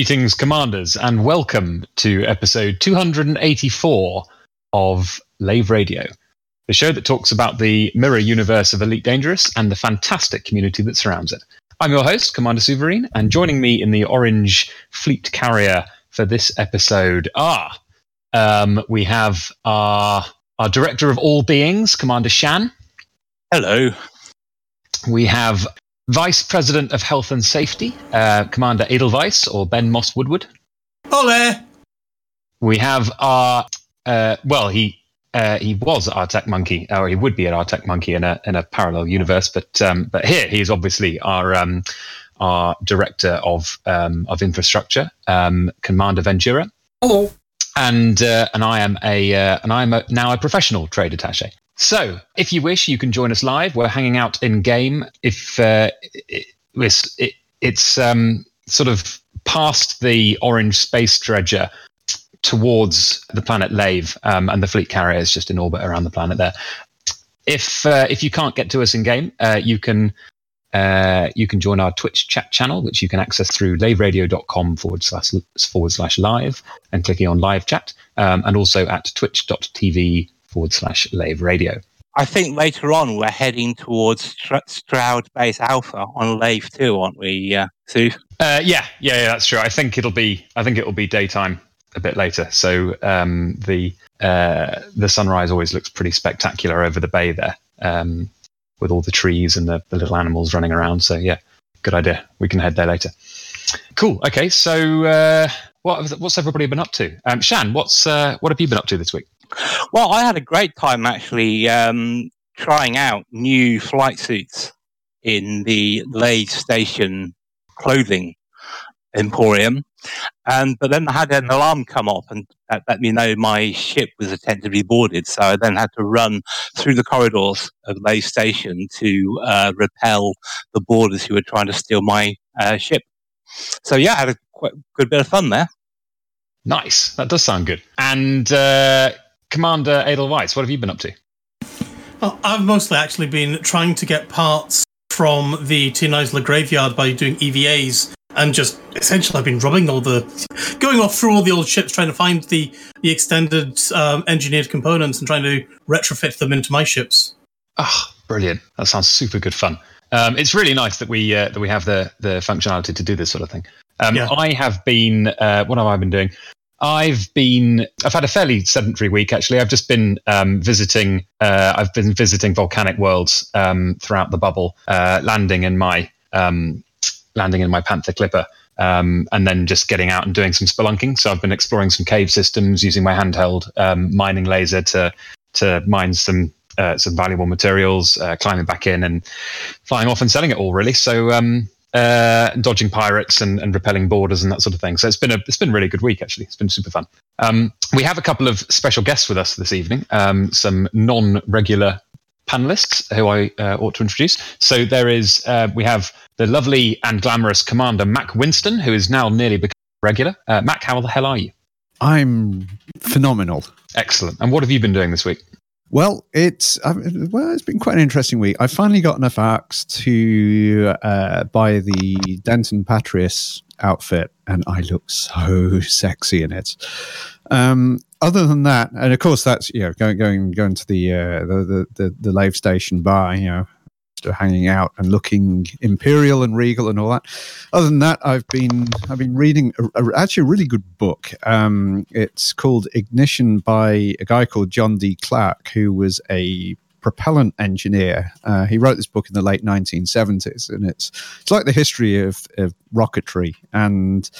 Greetings, commanders, and welcome to episode 284 of Lave Radio, the show that talks about the mirror universe of Elite Dangerous and the fantastic community that surrounds it. I'm your host, Commander Souverine, and joining me in the orange fleet carrier for this episode are um, we have our, our director of all beings, Commander Shan. Hello. We have Vice President of Health and Safety, uh, Commander Edelweiss or Ben Moss Woodward. Ole! We have our, uh, well, he uh, he was our tech monkey, or he would be at our tech monkey in a in a parallel universe, but um, but here he is obviously our um, our director of um, of infrastructure, um, Commander Ventura. Hello. And uh, and I am a uh, and I am a, now a professional trade attaché. So, if you wish, you can join us live. We're hanging out in game. If uh, it, it, it's um, sort of past the orange space dredger towards the planet Lave, um, and the fleet carrier is just in orbit around the planet there. If uh, if you can't get to us in game, uh, you can uh, you can join our Twitch chat channel, which you can access through laveradio.com forward slash forward slash live and clicking on live chat, um, and also at twitch.tv forward slash Lave Radio. I think later on we're heading towards Stroud Base Alpha on Lave too, aren't we, uh, Sue? Uh, yeah, yeah, yeah, that's true. I think it'll be I think it'll be daytime a bit later. So um, the uh, the sunrise always looks pretty spectacular over the bay there, um, with all the trees and the, the little animals running around. So yeah, good idea. We can head there later. Cool. Okay, so uh, what what's everybody been up to? Um, Shan, what's uh, what have you been up to this week? Well, I had a great time actually um, trying out new flight suits in the Lave Station clothing emporium. And but then I had an alarm come off and that let me know my ship was attentively boarded. So I then had to run through the corridors of Lave Station to uh, repel the boarders who were trying to steal my uh, ship. So yeah, I had a quite good bit of fun there. Nice. That does sound good. And uh, Commander Edelweiss, what have you been up to? Well, I've mostly actually been trying to get parts from the Tionisla graveyard by doing EVAs and just essentially I've been rubbing all the going off through all the old ships trying to find the the extended um, engineered components and trying to retrofit them into my ships. Ah, oh, brilliant! That sounds super good fun. Um, it's really nice that we uh, that we have the the functionality to do this sort of thing. Um, yeah. I have been. Uh, what have I been doing? I've been. I've had a fairly sedentary week actually. I've just been um, visiting. Uh, I've been visiting volcanic worlds um, throughout the bubble, uh, landing in my um, landing in my Panther Clipper. Um, and then just getting out and doing some spelunking. So I've been exploring some cave systems using my handheld um, mining laser to to mine some uh, some valuable materials, uh, climbing back in and flying off and selling it all really. So um, uh, dodging pirates and, and repelling borders and that sort of thing. So it's been a it's been a really good week actually. It's been super fun. Um, we have a couple of special guests with us this evening. Um, some non-regular panelists who I uh, ought to introduce. So there is uh, we have the lovely and glamorous Commander Mac Winston, who is now nearly become regular. Uh, Mac, how the hell are you? I'm phenomenal. Excellent. And what have you been doing this week? Well, it's well, it's been quite an interesting week. I finally got enough arcs to uh, buy the Denton Patreus outfit, and I look so sexy in it. Um, other than that, and of course, that's you know going going going to the uh, the, the the Lave Station bar, you know, hanging out and looking imperial and regal and all that. Other than that, I've been I've been reading a, a, actually a really good book. Um, it's called Ignition by a guy called John D. Clark, who was a propellant engineer. Uh, he wrote this book in the late 1970s, and it's it's like the history of, of rocketry, and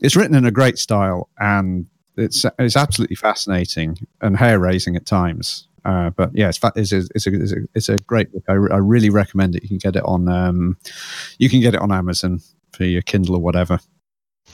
it's written in a great style, and it's it's absolutely fascinating and hair raising at times. Uh, but yeah, it's, it's, a, it's, a, it's, a, it's a great book. I, I really recommend it. You can get it on um, you can get it on Amazon for your Kindle or whatever.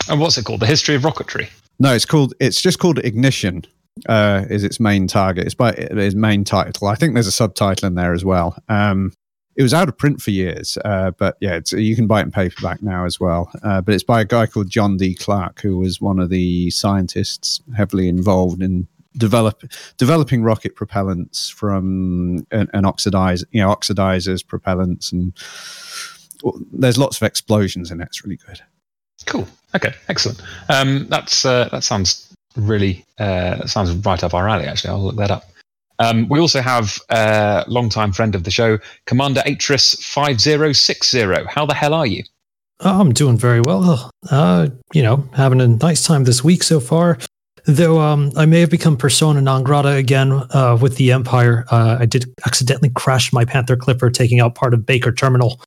And what's it called? The History of Rocketry. No, it's called. It's just called Ignition. Uh, is its main target? It's by its main title. I think there's a subtitle in there as well. Um, it was out of print for years, uh, but yeah, you can buy it in paperback now as well. Uh, but it's by a guy called John D. Clark, who was one of the scientists heavily involved in develop developing rocket propellants from an, an oxidize you know oxidizers propellants and well, there's lots of explosions in it it's really good Cool. Okay. Excellent. Um, that's uh, that sounds really uh, that sounds right up our alley. Actually, I'll look that up. Um, we also have a uh, longtime friend of the show, Commander Atris five zero six zero. How the hell are you? Oh, I'm doing very well. Uh, you know, having a nice time this week so far. Though um, I may have become persona non grata again uh, with the Empire. Uh, I did accidentally crash my Panther Clipper, taking out part of Baker Terminal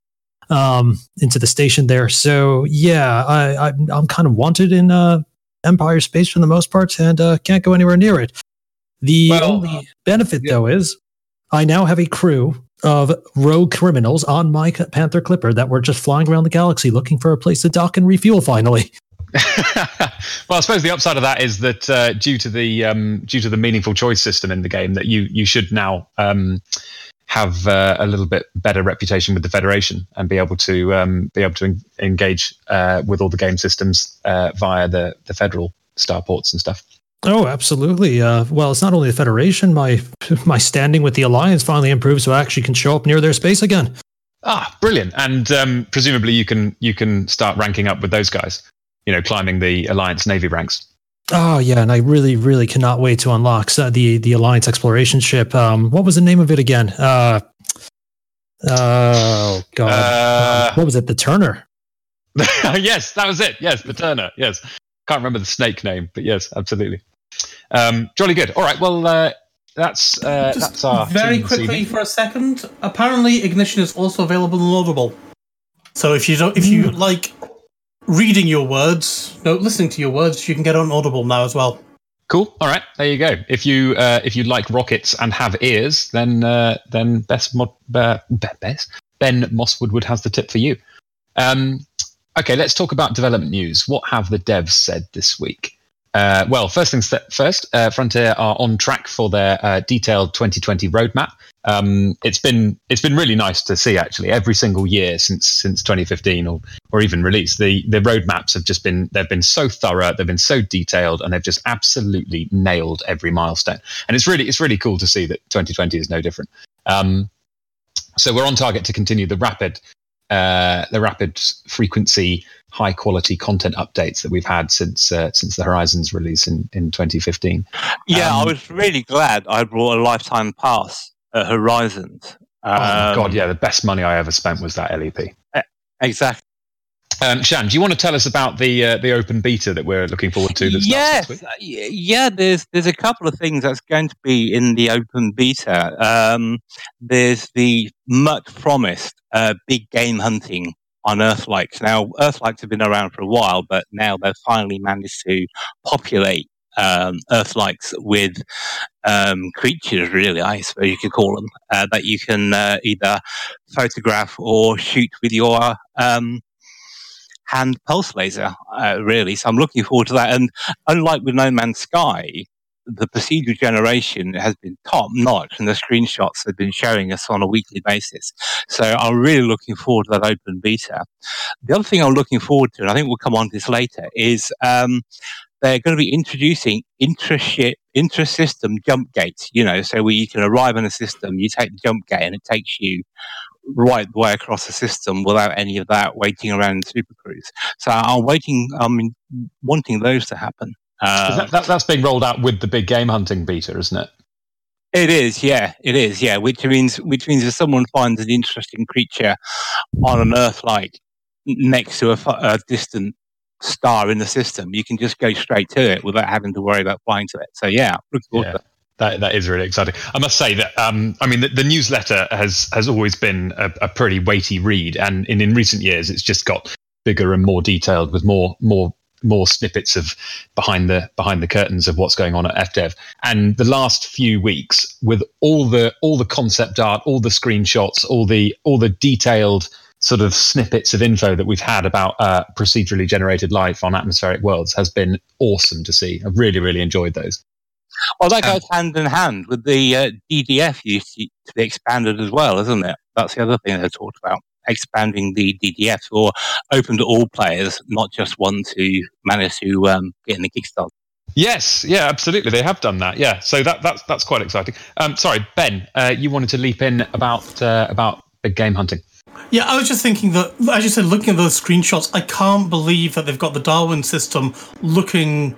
um, into the station there. So yeah, I, I, am kind of wanted in uh, Empire space for the most part, and uh, can't go anywhere near it. The well, only benefit, yeah. though, is I now have a crew of rogue criminals on my Panther Clipper that were just flying around the galaxy looking for a place to dock and refuel. Finally. well, I suppose the upside of that is that uh, due to the um, due to the meaningful choice system in the game, that you you should now um, have uh, a little bit better reputation with the federation and be able to um, be able to en- engage uh, with all the game systems uh, via the the federal starports and stuff. Oh, absolutely. Uh, well, it's not only the Federation. My my standing with the Alliance finally improved, so I actually can show up near their space again. Ah, brilliant! And um, presumably, you can you can start ranking up with those guys. You know, climbing the Alliance Navy ranks. Oh yeah, and I really, really cannot wait to unlock uh, the the Alliance exploration ship. Um, what was the name of it again? Uh, oh god, uh, um, what was it? The Turner. yes, that was it. Yes, the Turner. Yes, can't remember the snake name, but yes, absolutely. Um, jolly good. All right. Well, uh, that's uh, that's our very quickly for a second. Apparently, Ignition is also available in Audible. So if you don't, if you mm. like reading your words, no, listening to your words, you can get on Audible now as well. Cool. All right, there you go. If you uh, if you like rockets and have ears, then uh, then best mod, uh, best Ben Mosswood would has the tip for you. Um, okay, let's talk about development news. What have the devs said this week? Uh, well, first things first, uh, Frontier are on track for their uh, detailed 2020 roadmap. Um, it's been it's been really nice to see actually every single year since since 2015 or or even release the the roadmaps have just been they've been so thorough they've been so detailed and they've just absolutely nailed every milestone and it's really it's really cool to see that 2020 is no different. Um, so we're on target to continue the rapid uh, the rapid frequency high quality content updates that we've had since uh, since the Horizons release in, in 2015. Yeah, um, I was really glad I brought a lifetime pass at Horizons. Um, oh God, yeah, the best money I ever spent was that LEP. Exactly. Um, Shan, do you want to tell us about the uh, the open beta that we're looking forward to? yes, yeah. There's there's a couple of things that's going to be in the open beta. Um, there's the much promised uh, big game hunting on Earthlikes. Now, Earthlikes have been around for a while, but now they've finally managed to populate um, Earthlikes with um, creatures, really, I suppose you could call them, uh, that you can uh, either photograph or shoot with your um, hand pulse laser, uh, really. So I'm looking forward to that. And unlike with No Man's Sky, the procedural generation has been top notch and the screenshots they've been showing us on a weekly basis. So I'm really looking forward to that open beta. The other thing I'm looking forward to, and I think we'll come on to this later, is um, they're going to be introducing intra-ship, intra-system jump gates, you know, so where you can arrive in a system, you take the jump gate and it takes you right the way across the system without any of that waiting around in Super Cruise. So I'm waiting, I'm wanting those to happen. Uh, that, that, that's being rolled out with the big game hunting beta, isn't it? It is, yeah, it is, yeah. Which means, which means if someone finds an interesting creature on an Earth like next to a, a, distant star in the system, you can just go straight to it without having to worry about flying to it. So yeah, yeah. That, that is really exciting. I must say that um, I mean the, the, newsletter has has always been a, a pretty weighty read, and in, in recent years it's just got bigger and more detailed with more more more snippets of behind the behind the curtains of what's going on at FDev. And the last few weeks, with all the all the concept art, all the screenshots, all the all the detailed sort of snippets of info that we've had about uh, procedurally generated life on atmospheric worlds, has been awesome to see. I've really really enjoyed those. Well, that goes um, hand in hand with the uh, DDF used to be expanded as well, isn't it? That's the other thing they talked about expanding the DDF or open to all players, not just one to manage to um, get in the Kickstarter. Yes, yeah, absolutely. They have done that. Yeah, so that that's that's quite exciting. Um, sorry, Ben, uh, you wanted to leap in about uh, about big game hunting. Yeah, I was just thinking that, as you said, looking at those screenshots, I can't believe that they've got the Darwin system looking.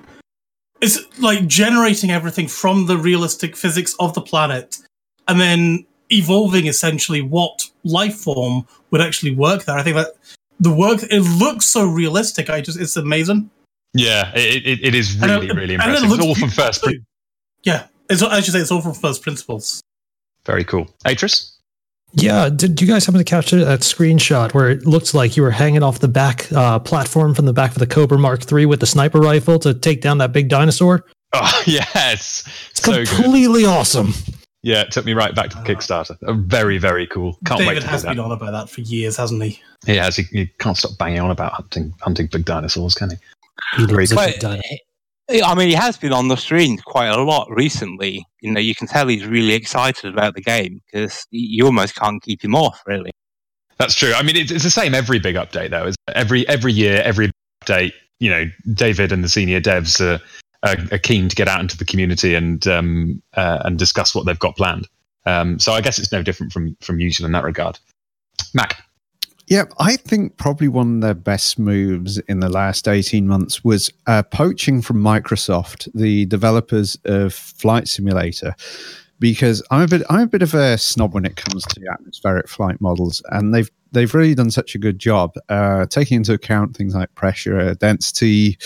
It's like generating everything from the realistic physics of the planet and then evolving essentially what life form would actually work there. I think that the work, it looks so realistic. I just, it's amazing. Yeah, it, it, it is really, it, really impressive. It it's all from first. yeah, it's, I should say it's all from first principles. Very cool. Atris? Yeah, did you guys happen to catch that screenshot where it looked like you were hanging off the back uh, platform from the back of the Cobra Mark III with the sniper rifle to take down that big dinosaur? Oh yes, it's so completely good. awesome. Yeah, it took me right back to the Kickstarter. Very, very cool. Can't David wait to has been on about that for years, hasn't he? He has. He, he can't stop banging on about hunting hunting big dinosaurs, can he? he very cool. I mean, he has been on the stream quite a lot recently. You know, you can tell he's really excited about the game because you almost can't keep him off, really. That's true. I mean, it's, the same every big update, though. Every every year, every update. You know, David and the senior devs are, are, are keen to get out into the community and um, uh, and discuss what they've got planned. Um, so I guess it's no different from from usual in that regard. Mac. Yeah, I think probably one of their best moves in the last 18 months was uh, poaching from Microsoft, the developers of Flight Simulator, because I'm a bit I'm a bit of a snob when it comes to atmospheric flight models, and they've they've really done such a good job uh, taking into account things like pressure, density,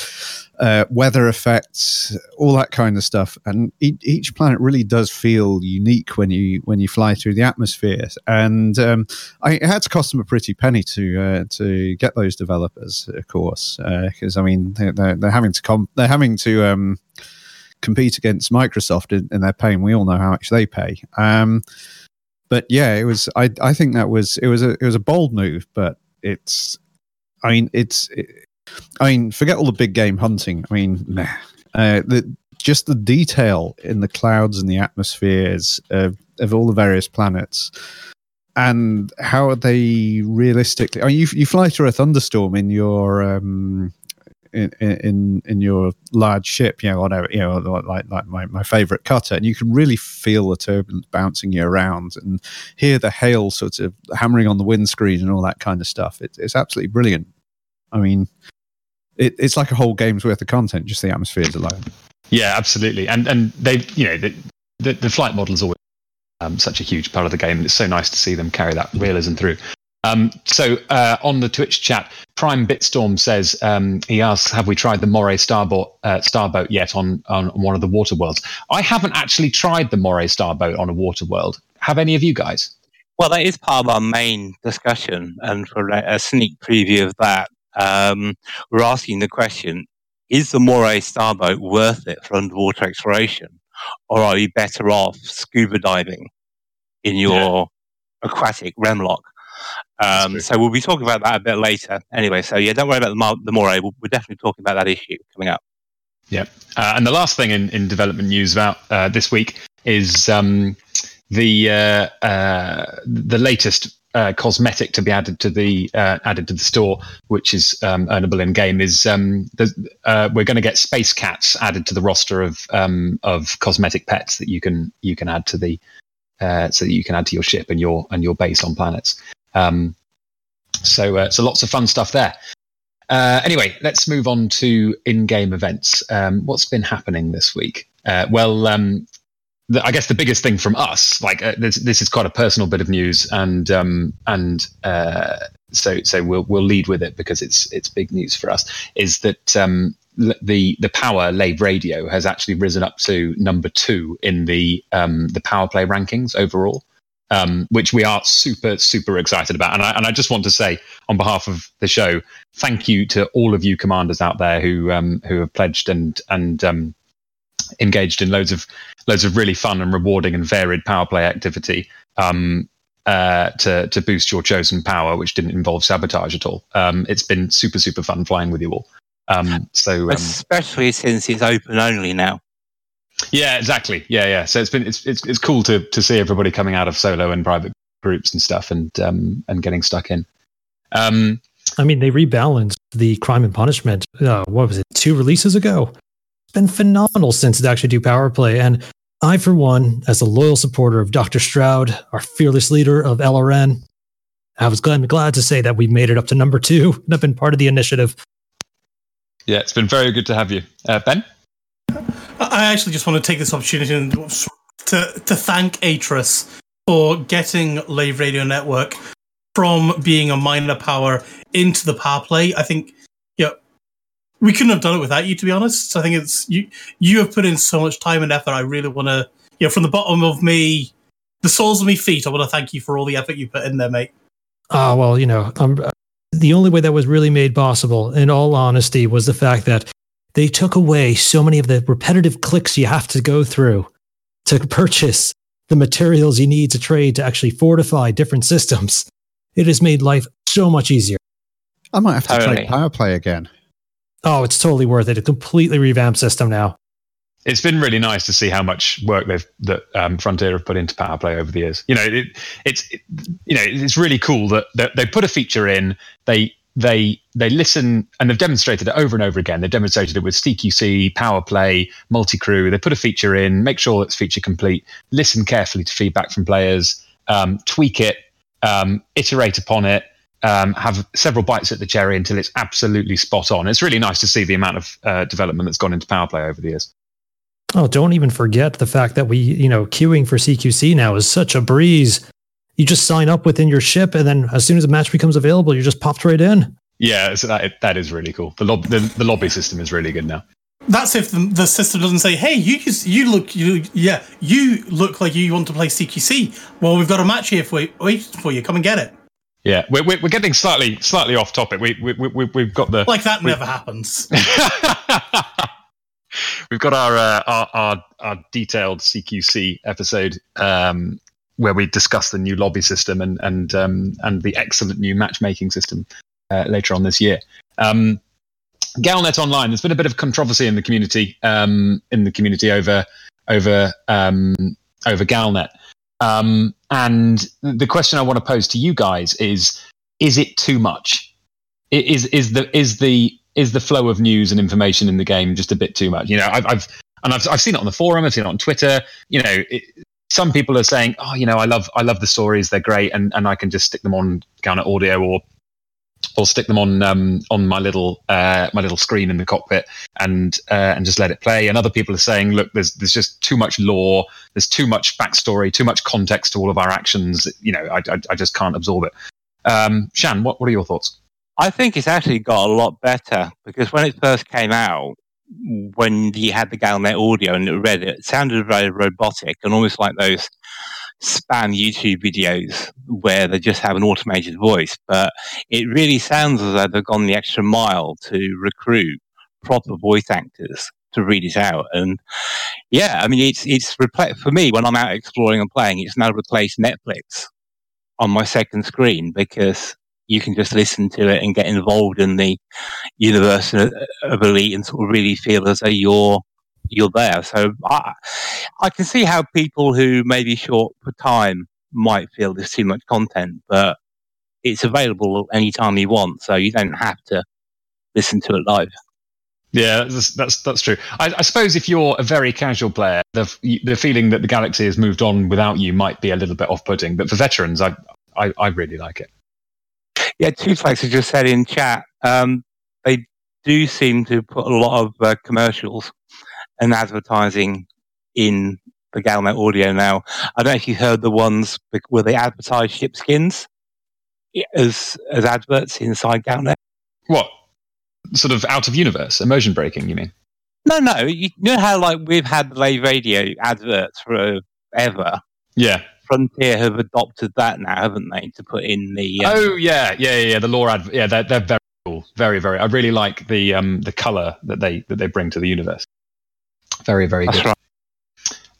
uh, weather effects, all that kind of stuff. And each, each, planet really does feel unique when you when you fly through the atmosphere. And um, I, it had to cost them a pretty penny to uh, to get those developers, of course, because uh, I mean they're, they're, having to they're having to um, compete against Microsoft, and they're paying. We all know how much they pay. Um, but yeah, it was. I I think that was it was a it was a bold move, but it's. I mean, it's. It, I mean, forget all the big game hunting. I mean. Uh, the, just the detail in the clouds and the atmospheres of, of all the various planets and how are they realistically? I mean, you, you fly through a thunderstorm in your um, in, in your large ship, you know, whatever, you know, like like my, my favorite cutter, and you can really feel the turbulence bouncing you around and hear the hail sort of hammering on the windscreen and all that kind of stuff. It, it's absolutely brilliant. I mean, it, it's like a whole game's worth of content, just the atmospheres alone. Yeah, absolutely, and and they, you know, the the, the flight models always um, such a huge part of the game, and it's so nice to see them carry that realism through. Um, so uh, on the Twitch chat, Prime Bitstorm says um, he asks, "Have we tried the Moray Starboat, uh, Starboat yet on on one of the water worlds?" I haven't actually tried the Moray Starboat on a water world. Have any of you guys? Well, that is part of our main discussion, and for a sneak preview of that, um, we're asking the question: Is the Moray Starboat worth it for underwater exploration, or are you better off scuba diving in your yeah. aquatic Remlok? Um, so we'll be talking about that a bit later. Anyway, so yeah, don't worry about the, the Moray. We're definitely talking about that issue coming up. Yeah, uh, and the last thing in, in development news about uh, this week is um, the uh, uh the latest uh, cosmetic to be added to the uh, added to the store, which is um, earnable in game. Is um, we're going to get space cats added to the roster of um, of cosmetic pets that you can you can add to the so that you can add to your ship and your and your base on planets. Um, so, uh, so lots of fun stuff there. Uh, anyway, let's move on to in-game events. Um, what's been happening this week? Uh, well, um, the, I guess the biggest thing from us, like uh, this, this, is quite a personal bit of news, and um, and uh, so so we'll we'll lead with it because it's it's big news for us. Is that um, the the power lave radio has actually risen up to number two in the um, the power play rankings overall um, which we are super, super excited about. And I, and I just want to say, on behalf of the show, thank you to all of you commanders out there who um, who have pledged and and um, engaged in loads of loads of really fun and rewarding and varied power play activity um, uh, to to boost your chosen power, which didn't involve sabotage at all. Um, it's been super, super fun flying with you all. Um, so especially since it's open only now. Yeah, exactly. Yeah, yeah. So it's been it's it's it's cool to to see everybody coming out of solo and private groups and stuff and um and getting stuck in. Um I mean, they rebalanced the crime and punishment. Uh, what was it? Two releases ago. It's been phenomenal since it actually do power play. And I, for one, as a loyal supporter of Dr. Stroud, our fearless leader of LRN, I was glad, glad to say that we've made it up to number two and have been part of the initiative. Yeah, it's been very good to have you. Uh, ben? I actually just want to take this opportunity to, to thank Atris for getting Lave Radio Network from being a minor power into the power play. I think, yeah, we couldn't have done it without you, to be honest. I think it's you. You have put in so much time and effort. I really want to, you know, from the bottom of me, the soles of my feet, I want to thank you for all the effort you put in there, mate. Ah, uh, well, you know, um, the only way that was really made possible, in all honesty, was the fact that they took away so many of the repetitive clicks you have to go through to purchase the materials you need to trade to actually fortify different systems. It has made life so much easier. I might have to totally. play Power Play again. Oh, it's totally worth it. A completely revamped system now. It's been really nice to see how much work they've that um, Frontier have put into Power Play over the years. You know, it, it's it, you know it's really cool that, that they put a feature in. They they they listen and they've demonstrated it over and over again. They've demonstrated it with CQC, Power Play, Multi Crew. They put a feature in, make sure it's feature complete, listen carefully to feedback from players, um, tweak it, um, iterate upon it, um, have several bites at the cherry until it's absolutely spot on. It's really nice to see the amount of uh, development that's gone into Power Play over the years. Oh, don't even forget the fact that we, you know, queuing for CQC now is such a breeze. You just sign up within your ship, and then as soon as a match becomes available, you're just popped right in. Yeah, so that that is really cool. The, lob, the, the lobby system is really good now. That's if the, the system doesn't say, "Hey, you just, you look you yeah you look like you want to play CQC." Well, we've got a match here for wait for you. Come and get it. Yeah, we're, we're, we're getting slightly slightly off topic. We we we we've got the like that never happens. we've got our, uh, our, our our detailed CQC episode um, where we discuss the new lobby system and and um, and the excellent new matchmaking system uh, later on this year. Um, Galnet Online. There's been a bit of controversy in the community um, in the community over over um, over Galnet. Um, and the question I want to pose to you guys is: Is it too much? Is is the is the is the flow of news and information in the game just a bit too much? You know, I've, I've and I've I've seen it on the forum. I've seen it on Twitter. You know, it, some people are saying, "Oh, you know, I love I love the stories. They're great, and and I can just stick them on kind of Audio or or stick them on um, on my little uh, my little screen in the cockpit and uh, and just let it play. And other people are saying, look, there's there's just too much lore, there's too much backstory, too much context to all of our actions. You know, I, I, I just can't absorb it. Um, Shan, what what are your thoughts? I think it's actually got a lot better because when it first came out, when you had the Galnet audio and it read it, it sounded very robotic and almost like those spam YouTube videos where they just have an automated voice, but it really sounds as though they've gone the extra mile to recruit proper voice actors to read it out. And yeah, I mean, it's it's repl- for me when I'm out exploring and playing, it's now replaced Netflix on my second screen because you can just listen to it and get involved in the universe of Elite and sort of really feel as though you're you're there. So I, I can see how people who may be short for time might feel there's too much content, but it's available anytime you want, so you don't have to listen to it live. Yeah, that's that's, that's true. I, I, suppose if you're a very casual player, the the feeling that the galaxy has moved on without you might be a little bit off-putting. But for veterans, I I, I really like it. Yeah, Two Flags has just said in chat um, they do seem to put a lot of uh, commercials and advertising in the Galnet audio now. I don't know if you heard the ones where they advertise ship skins as as adverts inside Galnet. What sort of out of universe immersion breaking? You mean? No, no. You know how like we've had Lave Radio adverts forever. Yeah. Frontier have adopted that now, haven't they? To put in the um, oh yeah yeah yeah the law ad yeah they're they're very cool very very I really like the um the color that they that they bring to the universe. Very, very That's good. Right.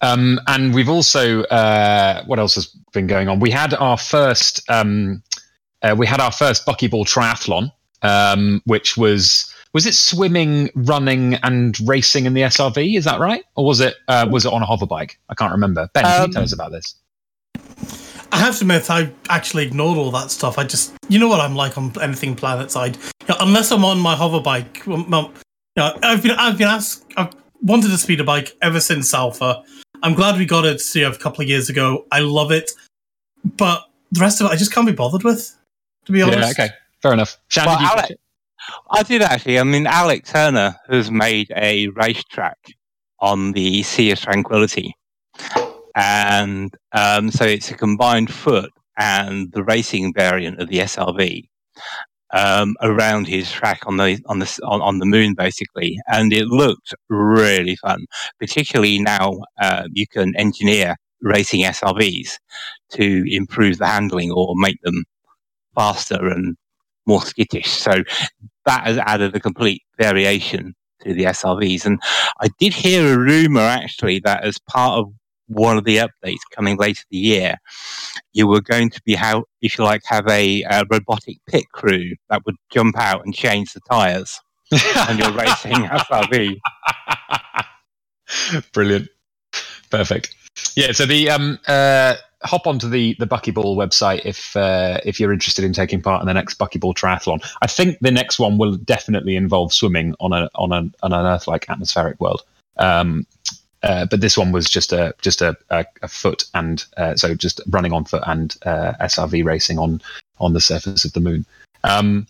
Um, and we've also uh, what else has been going on? We had our first um, uh, we had our first buckyball triathlon, um, which was was it swimming, running, and racing in the SRV? Is that right, or was it uh, was it on a hoverbike? I can't remember. Ben, can you tell us about this? I have to admit, I actually ignored all that stuff. I just, you know what I'm like on anything planet side. You know, unless I'm on my hover bike, you know, I've been, I've been asked, I've wanted a speeder bike ever since Alpha. I'm glad we got it you know, a couple of years ago. I love it, but the rest of it I just can't be bothered with. To be honest, Yeah, okay, fair enough. Shan, Well, did you Alex- catch it? I did actually. I mean, Alex Turner has made a racetrack on the Sea of Tranquility, and um, so it's a combined foot and the racing variant of the SRV um, around his track on the on the on, on the moon, basically, and it looked really fun. Particularly now, uh, you can engineer racing SRVs to improve the handling or make them faster and more skittish. So that has added a complete variation to the SRVs. And I did hear a rumor actually that as part of one of the updates coming later the year, you were going to be how, if you like, have a, uh robotic pit crew that would jump out and change the tires on your racing SRV. Brilliant. Perfect. Yeah, so the um uh hop onto the the Buckyball website if uh, if you're interested in taking part in the next Buckyball triathlon. I think the next one will definitely involve swimming on a on a on an Earth-like atmospheric world. Um, uh, but this one was just a just a, a, a foot and uh, so just running on foot and uh, SRV racing on on the surface of the moon. Um,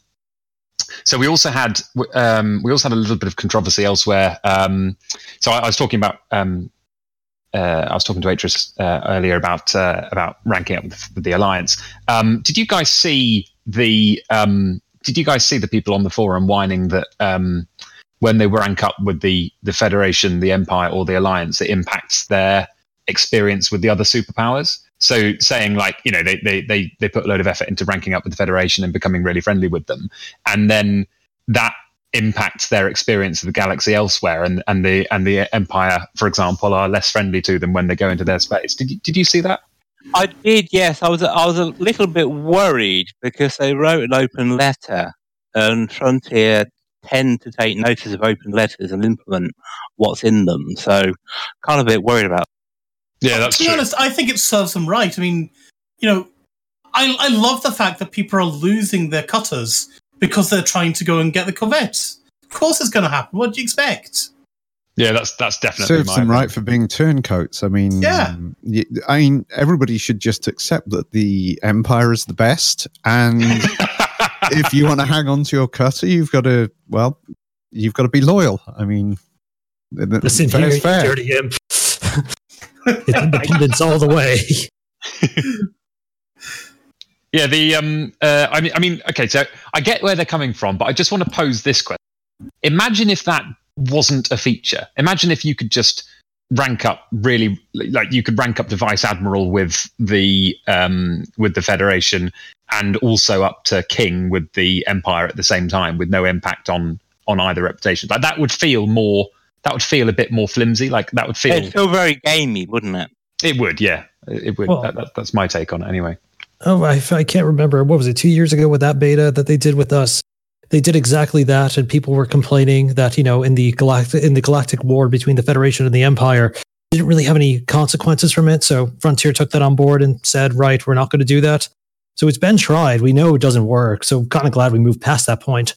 so we also had um, we also had a little bit of controversy elsewhere. Um, so I, I was talking about um, uh, I was talking to Atris uh, earlier about uh, about ranking up with, with the alliance. Um, did you guys see the um, Did you guys see the people on the forum whining that when they rank up with the the Federation, the Empire, or the Alliance, it impacts their experience with the other superpowers? So saying like you know they they they they put a load of effort into ranking up with the Federation and becoming really friendly with them, and then that impacts their experience of the galaxy elsewhere and, and the and the empire for example are less friendly to them when they go into their space did you, did you see that I did, yes. I was I was a little bit worried because they wrote an open letter, and Frontier tend to take notice of open letters and implement what's in them. So, kind of a bit worried about. yeah that's to be honest, I think it serves them right. I mean, you know, I I love the fact that people are losing their cutters because they're trying to go and get the Corvette. Of course, it's going to happen. What do you expect? yeah that's that's definitely Serves my them opinion. right for being turncoats. I mean, Yeah. I mean, everybody should just accept that the Empire is the best, and if you want to hang on to your cutter, you've got to well, you've got to be loyal. I mean, th- th- Listen fair's here, fair. dirty imp. it's independence all the way. yeah the um uh, I mean I mean okay so I get where they're coming from but I just want to pose this question imagine if that wasn't a feature imagine if you could just rank up really like you could rank up to vice admiral with the um with the federation and also up to king with the empire at the same time with no impact on on either reputation like that would feel more that would feel a bit more flimsy like that would feel It'd feel very gamey, wouldn't it? it would yeah it would Well- that, that, that's my take on it anyway Oh, I, I can't remember. What was it? Two years ago with that beta that they did with us. They did exactly that, and people were complaining that you know in the galactic in the galactic war between the Federation and the Empire didn't really have any consequences from it. So Frontier took that on board and said, "Right, we're not going to do that." So it's been tried. We know it doesn't work. So kind of glad we moved past that point.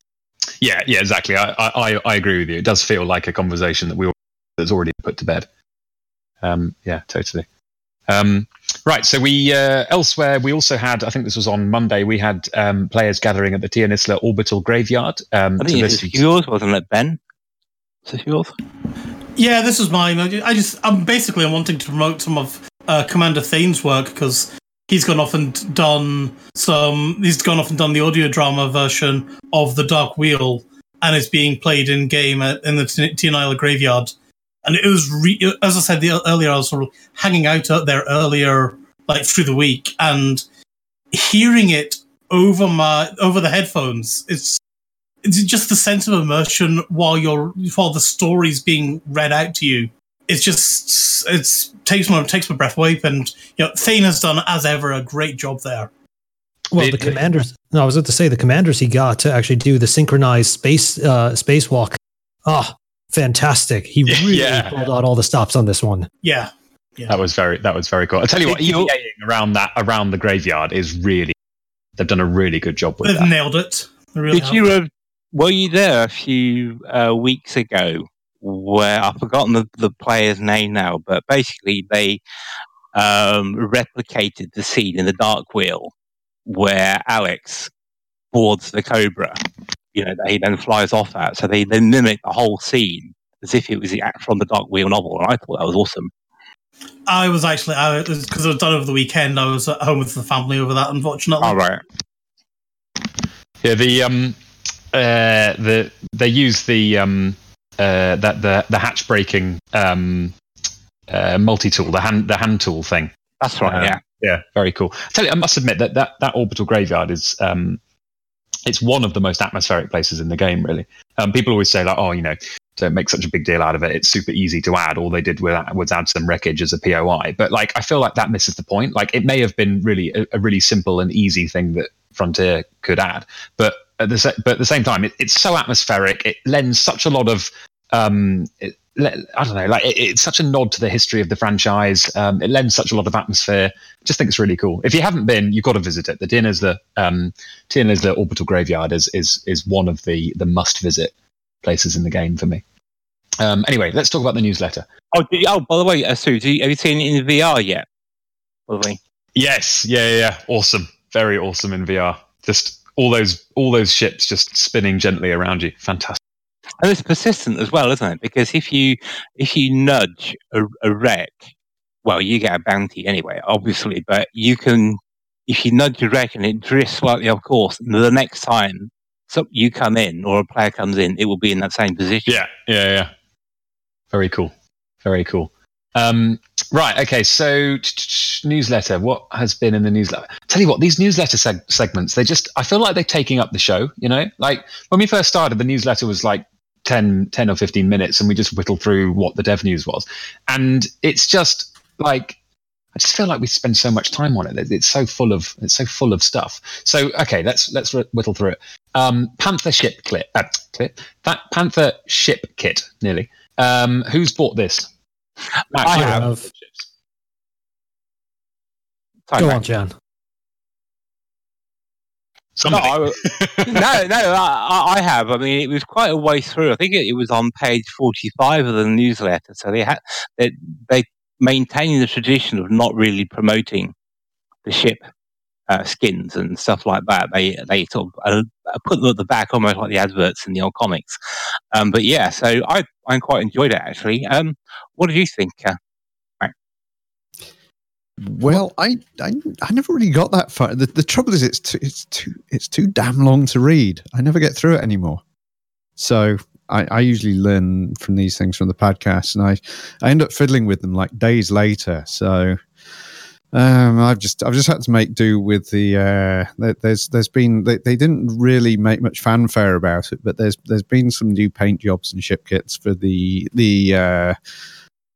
Yeah, yeah, exactly. I, I, I agree with you. It does feel like a conversation that we that's already put to bed. Um, yeah, totally. Um, right. So we uh, elsewhere we also had. I think this was on Monday. We had um, players gathering at the Tionisla Orbital Graveyard. Um, I think it listen was yours, wasn't it, Ben? Was it yours? Yeah, this is mine. I I just, I'm basically I'm wanting to promote some of uh, Commander Thane's work because he's gone off and done some. He's gone off and done the audio drama version of the Dark Wheel, and it's being played in game at, in the T- Tionisla Graveyard. And it was, re- as I said the, earlier, I was sort of hanging out out there earlier, like through the week, and hearing it over my over the headphones. It's it's just the sense of immersion while you're while the story's being read out to you. It's just it's takes my takes my breath away, and you know Thane has done as ever a great job there. Well, The- the, the- commanders. No, I was going to say the commanders he got to actually do the synchronized space uh, spacewalk. Ah, fantastic! He Yeah, really yeah. pulled out all the stops on this one. Yeah, That was very that was very cool. I'll tell you what, you- EVAing around that around the graveyard is really. They've done a really good job with it. they've that. nailed it. Really Did you? Uh, were you there a few uh, weeks ago? Where I've forgotten the, the player's name now, but basically they um, replicated the scene in the Dark Wheel where Alex boards the Cobra, you know, he then flies off at. So they then mimic the whole scene as if it was the act from the Dark Wheel novel. And I thought that was awesome. I was actually I because it was done over the weekend. I was at home with the family over that. Unfortunately, all right. Yeah, the um, uh, the they use the um, uh, that the the hatch breaking um, uh, multi tool, the hand the hand tool thing. That's right. Uh, yeah, yeah, very cool. I tell you, I must admit that that that orbital graveyard is um, it's one of the most atmospheric places in the game. Really, um, people always say like, oh, you know, don't make such a big deal out of it. It's super easy to add. All they did was add some wreckage as a POI. But like, I feel like that misses the point. Like, it may have been really a, a really simple and easy thing that Frontier could add, but at the but at the same time, it, it's so atmospheric. It lends such a lot of um, it, I don't know, like it, it's such a nod to the history of the franchise. Um, it lends such a lot of atmosphere. Just think it's really cool. If you haven't been, you've got to visit it. The Tionisla, um, Tionisla Orbital Graveyard is is is one of the the must visit places in the game for me. Um, anyway, let's talk about the newsletter. Oh, you, oh, by the way, uh, Sue, you, have you seen it in VR yet? By the way, yes, yeah, yeah, yeah, awesome, very awesome in VR. Just all those all those ships just spinning gently around you, fantastic. And it's persistent as well, isn't it? Because if you if you nudge a, a wreck, well, you get a bounty anyway, obviously. But you can if you nudge a wreck and it drifts slightly off course, the next time so you come in or a player comes in, it will be in that same position. Yeah, yeah, yeah. Very cool. Very cool. Um, right. Okay. So newsletter. What has been in the newsletter? Tell you what, these newsletter seg- segments. They just. I feel like they're taking up the show. You know, like when we first started, the newsletter was like 10, 10 or fifteen minutes, and we just whittled through what the dev news was, and it's just like I just feel like we spend so much time on it. It's so full of it's so full of stuff. So okay, let's let's whittle through it. Um, Panther ship clip, uh, clip that Panther ship kit nearly. Um, who's bought this? Matt, I have. Go on, Jan. No, I, no, no, I, I, have. I mean, it was quite a way through. I think it, it was on page forty-five of the newsletter. So they had they, they maintaining the tradition of not really promoting the ship uh, skins and stuff like that. They they sort of uh, put them at the back, almost like the adverts in the old comics. Um, but yeah, so I I quite enjoyed it actually. Um, what did you think? Uh, Well, I, I I never really got that far. The, the trouble is, it's too, it's too it's too damn long to read. I never get through it anymore. So I, I usually learn from these things from the podcast, and I I end up fiddling with them like days later. So um, I've just I've just had to make do with the uh, there's there's been they, they didn't really make much fanfare about it, but there's there's been some new paint jobs and ship kits for the the uh,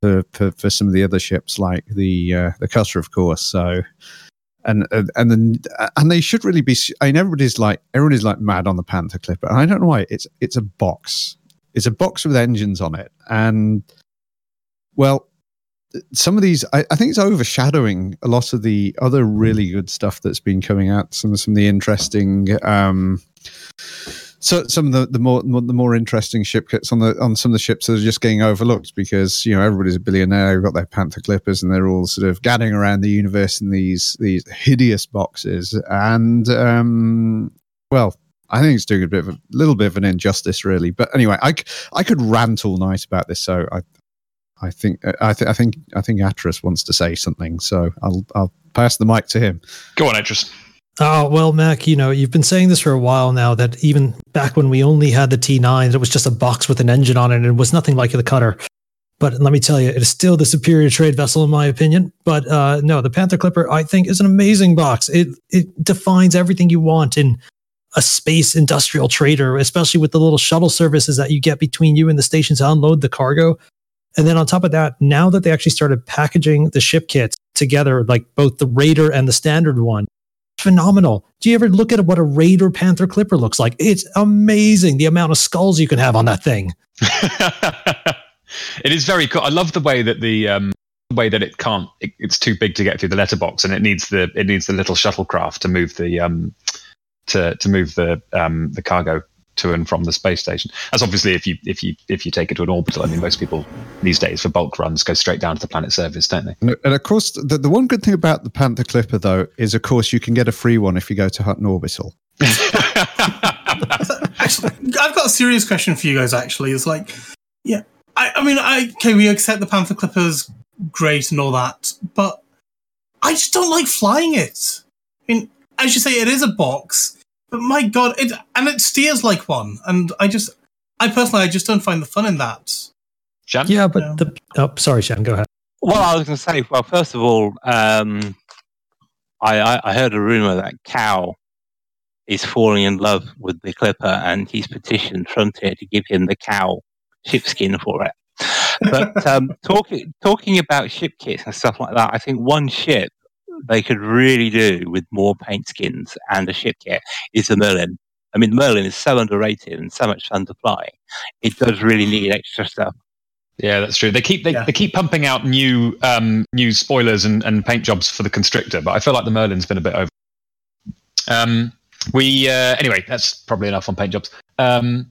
for, for, for some of the other ships like the uh, the cutter, of course. So and and then and they should really be. I mean, everybody's like everybody's like mad on the Panther Clipper. I don't know why. It's it's a box. It's a box with engines on it, and well, some of these I, I, think it's overshadowing a lot of the other really good stuff that's been coming out some some of the interesting um so some of the, the more the more interesting ship kits on the on some of the ships that are just getting overlooked because you know everybody's a billionaire they've got their panther clippers and they're all sort of gadding around the universe in these these hideous boxes and um well I think it's doing a bit of a little bit of an injustice, really. But anyway, I, I could rant all night about this, so I I think I, th- I think I think Atris wants to say something, so I'll I'll pass the mic to him. Go on, Atris. Oh well, Mac. You know you've been saying this for a while now. That even back when we only had the T9, it was just a box with an engine on it, and it was nothing like the Cutter. But let me tell you, it is still the superior trade vessel in my opinion. But uh, no, the Panther Clipper I think is an amazing box. It it defines everything you want in a space industrial trader, especially with the little shuttle services that you get between you and the station to unload the cargo. And then on top of that, now that they actually started packaging the ship kits together, like both the Raider and the standard one, phenomenal. Do you ever look at what a Raider Panther Clipper looks like? It's amazing the amount of skulls you can have on that thing. it is very cool. I love the way that the um, way that it can't. It, it's too big to get through the letterbox, and it needs the it needs the little shuttlecraft to move the um, to to move the um, the cargo to and from the space station. As obviously if you if you if you take it to an orbital. I mean, most people these days for bulk runs go straight down to the planet surface, don't they? And, and of course, the, the one good thing about the Panther Clipper though is, of course, you can get a free one if you go to Hutton Orbital. Actually, I've got a serious question for you guys. Actually, it's like, yeah, I, I mean, I okay, we accept the Panther Clippers, great and all that, but I just don't like flying it. I mean, as you say, it is a box, but my god, it and it steers like one, and I just, I personally, I just don't find the fun in that. Shan? Yeah, but the oh, sorry, Shan, go ahead. Well, I was going to say, well, first of all, um, I, I, I heard a rumor that Cow is falling in love with the Clipper, and he's petitioned Frontier to give him the cow ship skin for it. But um, talking talking about ship kits and stuff like that, I think one ship they could really do with more paint skins and a ship kit is the Merlin. I mean, the Merlin is so underrated and so much fun to fly. It does really need extra stuff. Yeah, that's true. They keep they, yeah. they keep pumping out new um, new spoilers and, and paint jobs for the Constrictor, but I feel like the Merlin's been a bit over. Um, we uh, anyway, that's probably enough on paint jobs. Um,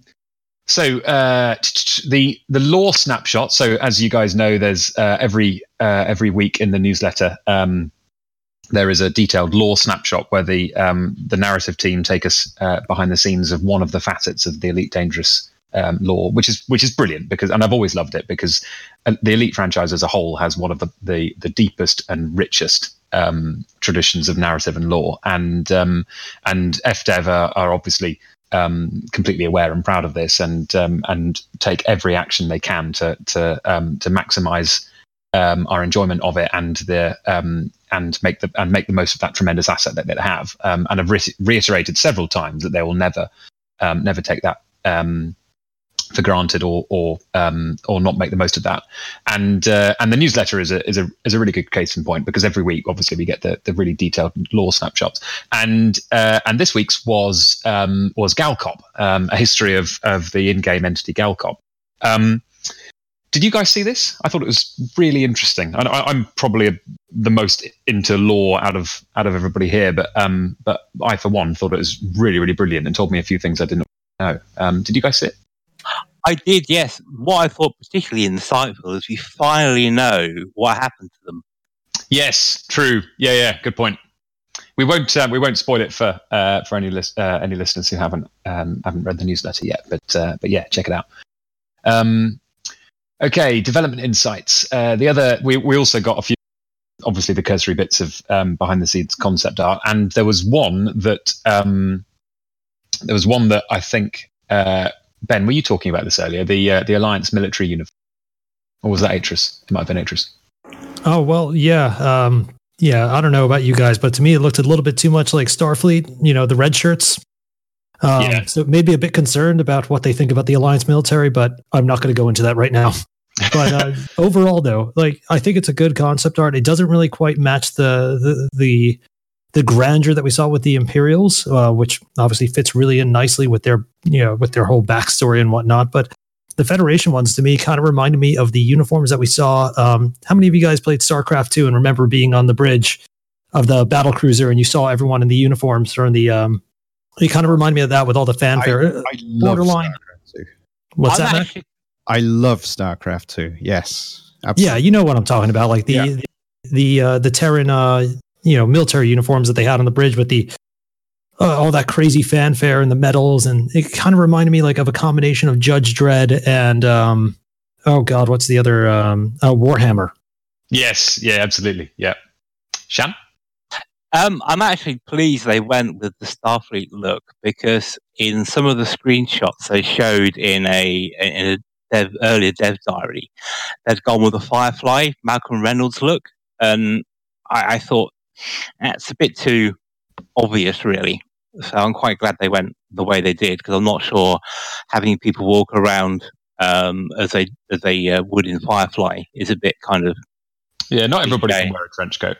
so uh, the the lore snapshot. So as you guys know, there's uh, every uh, every week in the newsletter. Um, there is a detailed lore snapshot where the um, the narrative team take us uh, behind the scenes of one of the facets of the Elite Dangerous um, which is which is brilliant because, and I've always loved it because uh, the Elite franchise as a whole has one of the the, the deepest and richest um, traditions of narrative and lore, and um, and FDev are, are obviously um, completely aware and proud of this, and um, and take every action they can to to um, to maximize um, our enjoyment of it and the um, and make the and make the most of that tremendous asset that they have, um, and have re- reiterated several times that they will never never take that for granted or or um, or not make the most of that. And uh, and the newsletter is a is a is a really good case in point because every week, obviously, we get the, the really detailed lore snapshots. And uh, and this week's was um, was Galcop, um, a history of of the in game entity Galcop. Did you guys see this? I thought it was really interesting. I, am probably a, the most into lore out of out of everybody here, but um, but I for one thought it was really really brilliant and told me a few things I didn't know. Um, did you guys see it? I did, yes. What I thought particularly insightful is we finally know what happened to them. Yes, true. Yeah, yeah. Good point. We won't uh, we won't spoil it for uh, for any list, uh, any listeners who haven't um, haven't read the newsletter yet. But uh, but yeah, check it out. Um, okay, development insights. Uh, the other we we also got a few obviously the cursory bits of um, behind the scenes concept art, and there was one that um, there was one that I think uh, Ben, were you talking about this earlier? The uh, the Alliance military uniform, or was that Atris? It might have been. Oh well, yeah, um, yeah. I don't know about you guys, but to me, it looked a little bit too much like Starfleet. You know, the red shirts. Um, yeah. So maybe a bit concerned about what they think about the Alliance military, but I'm not going to go into that right now. but uh, overall, though, like I think it's a good concept art. It doesn't really quite match the the the the grandeur that we saw with the Imperials, uh, which obviously fits really in nicely with their you know with their whole backstory and whatnot. But the Federation ones to me kind of reminded me of the uniforms that we saw. Um, how many of you guys played StarCraft 2 and remember being on the bridge of the battle cruiser and you saw everyone in the uniforms or in the um, it kind of reminded me of that with all the fanfare. I, I Borderline. What's I'm that? Actually- I love StarCraft 2. Yes. Absolutely. Yeah, you know what I'm talking about. Like the yeah. the the, uh, the Terran uh, you know military uniforms that they had on the bridge with the uh, all that crazy fanfare and the medals, and it kind of reminded me like of a combination of Judge Dredd and um, oh god, what's the other um, uh, Warhammer? Yes, yeah, absolutely, yeah. Shan. Um, I'm actually pleased they went with the Starfleet look because in some of the screenshots they showed in a in a dev, earlier dev diary, they'd gone with the Firefly Malcolm Reynolds look, and I, I thought that's a bit too obvious, really. So I'm quite glad they went the way they did because I'm not sure having people walk around um, as they as they uh, would in Firefly is a bit kind of yeah. Not everybody can wear a trench coat.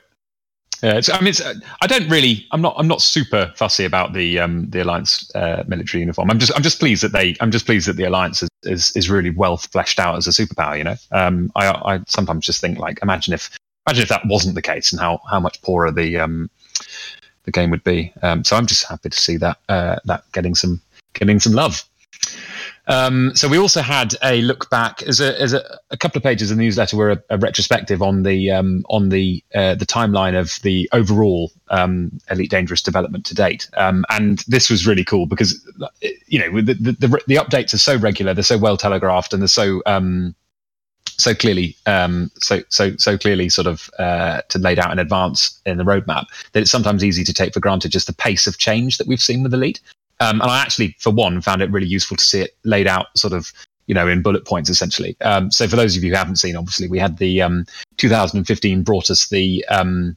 Yeah, I mean, uh, I don't really. I'm not. I'm not super fussy about the um, the alliance uh, military uniform. I'm just. I'm just pleased that they. I'm just pleased that the alliance is is, is really well fleshed out as a superpower. You know, um, I I sometimes just think like, imagine if imagine if that wasn't the case and how, how much poorer the um, the game would be. Um, so I'm just happy to see that uh, that getting some getting some love. Um, so we also had a look back as a, as a, a couple of pages in the newsletter were a, a retrospective on the um, on the uh, the timeline of the overall um, Elite Dangerous development to date, um, and this was really cool because you know the, the, the the updates are so regular, they're so well telegraphed, and they're so um, so clearly um, so so so clearly sort of uh, to laid out in advance in the roadmap that it's sometimes easy to take for granted just the pace of change that we've seen with Elite. Um, and I actually, for one, found it really useful to see it laid out sort of, you know, in bullet points essentially. Um, so for those of you who haven't seen, obviously, we had the um, 2015 brought us the um,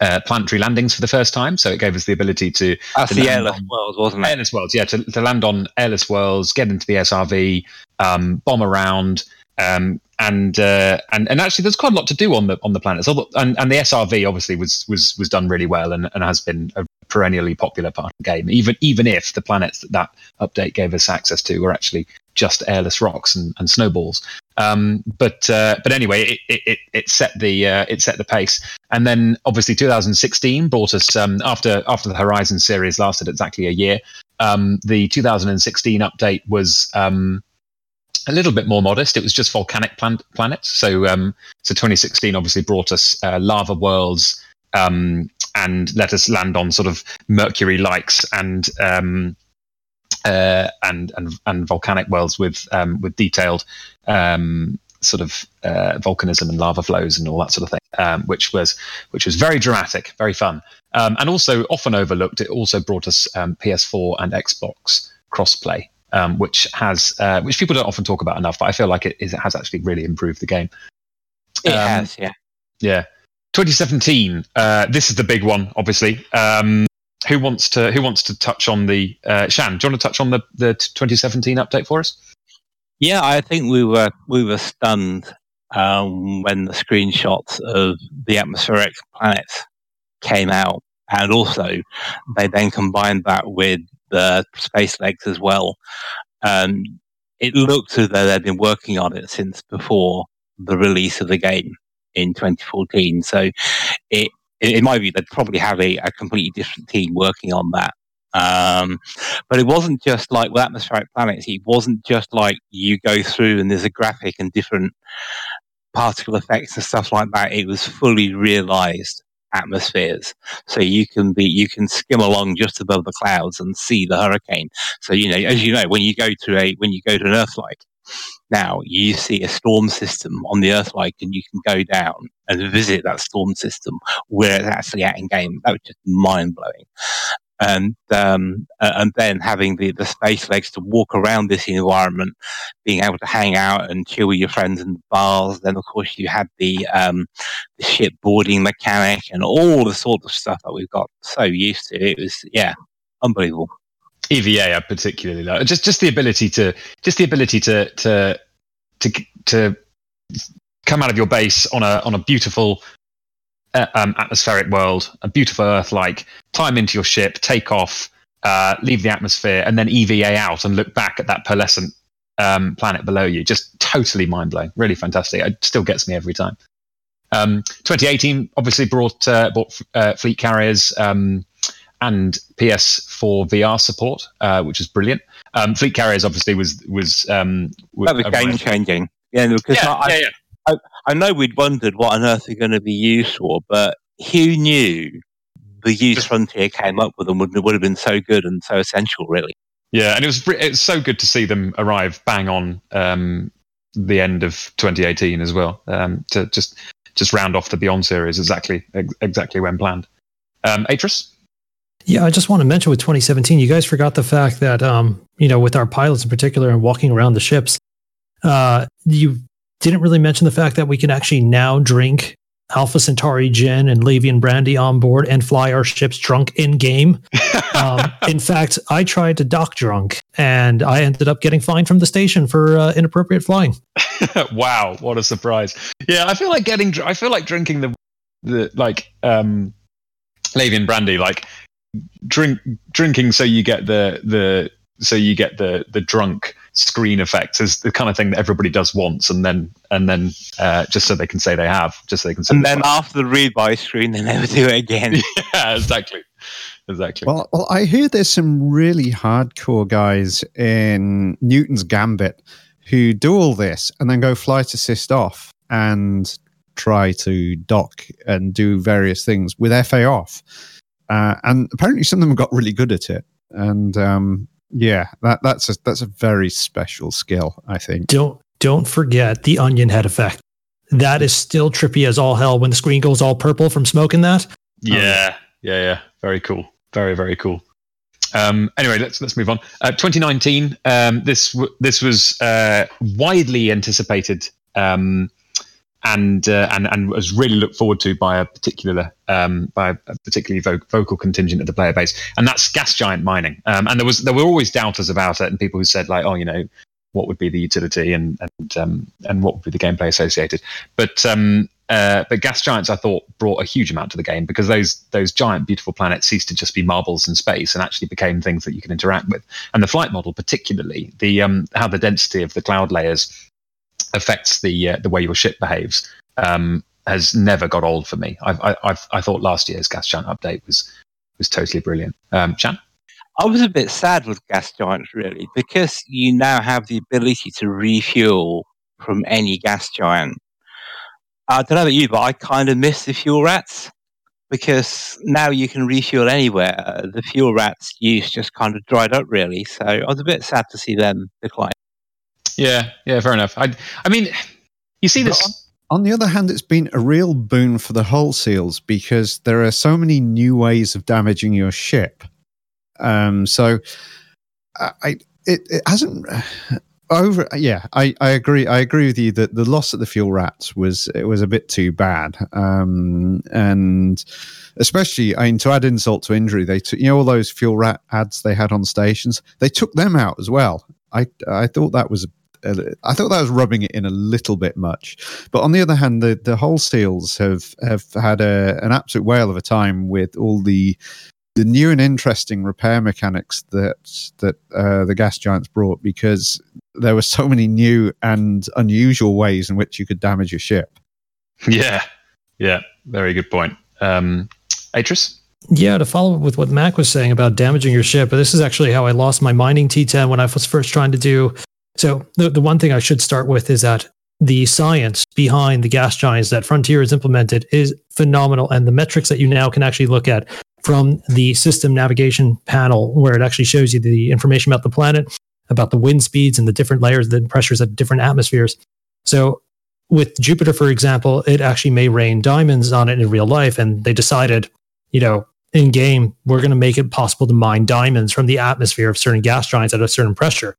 uh, planetary landings for the first time. So it gave us the ability to. That's to the airless on- world, wasn't it? Airless worlds, yeah, to, to land on airless worlds, get into the SRV, um, bomb around, um, and uh, and and actually, there's quite a lot to do on the on the planets. And, and the SRV obviously was was was done really well and, and has been a perennially popular part of the game. Even even if the planets that that update gave us access to were actually just airless rocks and, and snowballs. Um, but uh, but anyway, it, it, it, set the uh, it set the pace, and then obviously 2016 brought us um, after after the Horizon series lasted exactly a year. Um, the 2016 update was um, a little bit more modest. It was just volcanic plan- planets. So um, so 2016 obviously brought us uh, lava worlds um, and let us land on sort of Mercury likes and um, uh, and and and volcanic worlds with um, with detailed um, sort of uh, volcanism and lava flows and all that sort of thing, um, which was which was very dramatic, very fun, um, and also often overlooked. It also brought us um, PS4 and Xbox crossplay, um, which has uh, which people don't often talk about enough, but I feel like it, is, it has actually really improved the game. It Um, has, yeah. Yeah. 2017. Uh, this is the big one, obviously. Um, who wants to Who wants to touch on the uh, Shan? Do you want to touch on the the 2017 update for us? Yeah, I think we were we were stunned um, when the screenshots of the atmospheric planets came out, and also they then combined that with the space legs as well. Um, it looked as though they'd been working on it since before the release of the game in 2014. So it it might be they'd probably have a, a completely different team working on that. Um, but it wasn't just like with atmospheric planets. It wasn't just like you go through and there's a graphic and different particle effects and stuff like that. It was fully realized atmospheres. So you can be, you can skim along just above the clouds and see the hurricane. So, you know, as you know, when you go to a, when you go to an Earth-like, now you see a storm system on the Earth-like and you can go down and visit that storm system where it's actually at in game. That was just mind blowing and um, and then having the, the space legs to walk around this environment, being able to hang out and chill with your friends in the bars. Then of course you had the um, the ship boarding mechanic and all the sort of stuff that we've got so used to. It was yeah, unbelievable. EVA, I particularly like just just the ability to just the ability to to to to come out of your base on a on a beautiful uh, um, atmospheric world, a beautiful Earth like, climb into your ship, take off, uh, leave the atmosphere, and then EVA out and look back at that pearlescent um, planet below you. Just totally mind blowing. Really fantastic. It still gets me every time. Um, 2018 obviously brought uh, brought uh, fleet carriers um, and PS4 VR support, uh, which is brilliant. Um, fleet carriers obviously was was um, That was game changing. Yeah, because Yeah, I, yeah, yeah. I know we'd wondered what on earth they're going to be used for, but who knew the use Frontier came up with them would, would have been so good and so essential, really. Yeah, and it was it's so good to see them arrive bang on um, the end of 2018 as well. Um, to just just round off the Beyond series exactly ex- exactly when planned. Um, Atris, Yeah, I just want to mention with 2017, you guys forgot the fact that, um, you know, with our pilots in particular and walking around the ships, uh, you didn't really mention the fact that we can actually now drink Alpha Centauri gin and Lavian brandy on board and fly our ships drunk in game. Um, in fact, I tried to dock drunk and I ended up getting fined from the station for uh, inappropriate flying. wow, what a surprise! Yeah, I feel like getting I feel like drinking the the like um, Lavian brandy, like drink drinking so you get the the so you get the the drunk screen effect is the kind of thing that everybody does once and then and then uh, just so they can say they have just so they can say And then have. after the read by screen, they never do it again. yeah exactly exactly. Well, well, I hear there's some really hardcore guys in Newton's Gambit who do all this and then go flight assist off and try to dock and do various things with FA off. Uh, and apparently, some of them got really good at it. And um, yeah, that, that's a that's a very special skill. I think. Don't don't forget the onion head effect. That is still trippy as all hell when the screen goes all purple from smoking that. Yeah, um, yeah, yeah. Very cool. Very very cool. Um, anyway, let's let's move on. Uh, 2019. Um, this w- this was uh, widely anticipated um, and uh, and and was really looked forward to by a particular um, by a particularly vo- vocal contingent of the player base, and that's gas giant mining. Um, and there was there were always doubters about it, and people who said like, oh, you know, what would be the utility and and um, and what would be the gameplay associated. But um, uh, but gas giants, I thought, brought a huge amount to the game because those those giant beautiful planets ceased to just be marbles in space and actually became things that you can interact with. And the flight model, particularly the um, how the density of the cloud layers affects the uh, the way your ship behaves um, has never got old for me. I've, I, I've, I thought last year's Gas Giant update was was totally brilliant. Um, Shan? I was a bit sad with Gas Giants really because you now have the ability to refuel from any gas giant. I don't know about you, but I kind of miss the fuel rats because now you can refuel anywhere. The fuel rats use just kind of dried up really, so I was a bit sad to see them decline. Yeah, yeah, fair enough. I, I mean, you see this. On the other hand, it's been a real boon for the hull seals because there are so many new ways of damaging your ship. Um, so, I it, it hasn't over. Yeah, I, I agree. I agree with you that the loss of the fuel rats was it was a bit too bad. Um, and especially, I mean, to add insult to injury, they took you know all those fuel rat ads they had on stations. They took them out as well. I I thought that was I thought that was rubbing it in a little bit much. But on the other hand, the, the hull seals have have had a, an absolute whale of a time with all the the new and interesting repair mechanics that that uh, the gas giants brought because there were so many new and unusual ways in which you could damage your ship. Yeah, yeah, very good point. Um, Atris? Yeah, to follow up with what Mac was saying about damaging your ship, but this is actually how I lost my mining T10 when I was first trying to do so the, the one thing I should start with is that the science behind the gas giants that Frontier has implemented is phenomenal. And the metrics that you now can actually look at from the system navigation panel, where it actually shows you the information about the planet, about the wind speeds and the different layers, the pressures at different atmospheres. So with Jupiter, for example, it actually may rain diamonds on it in real life. And they decided, you know, in game, we're going to make it possible to mine diamonds from the atmosphere of certain gas giants at a certain pressure.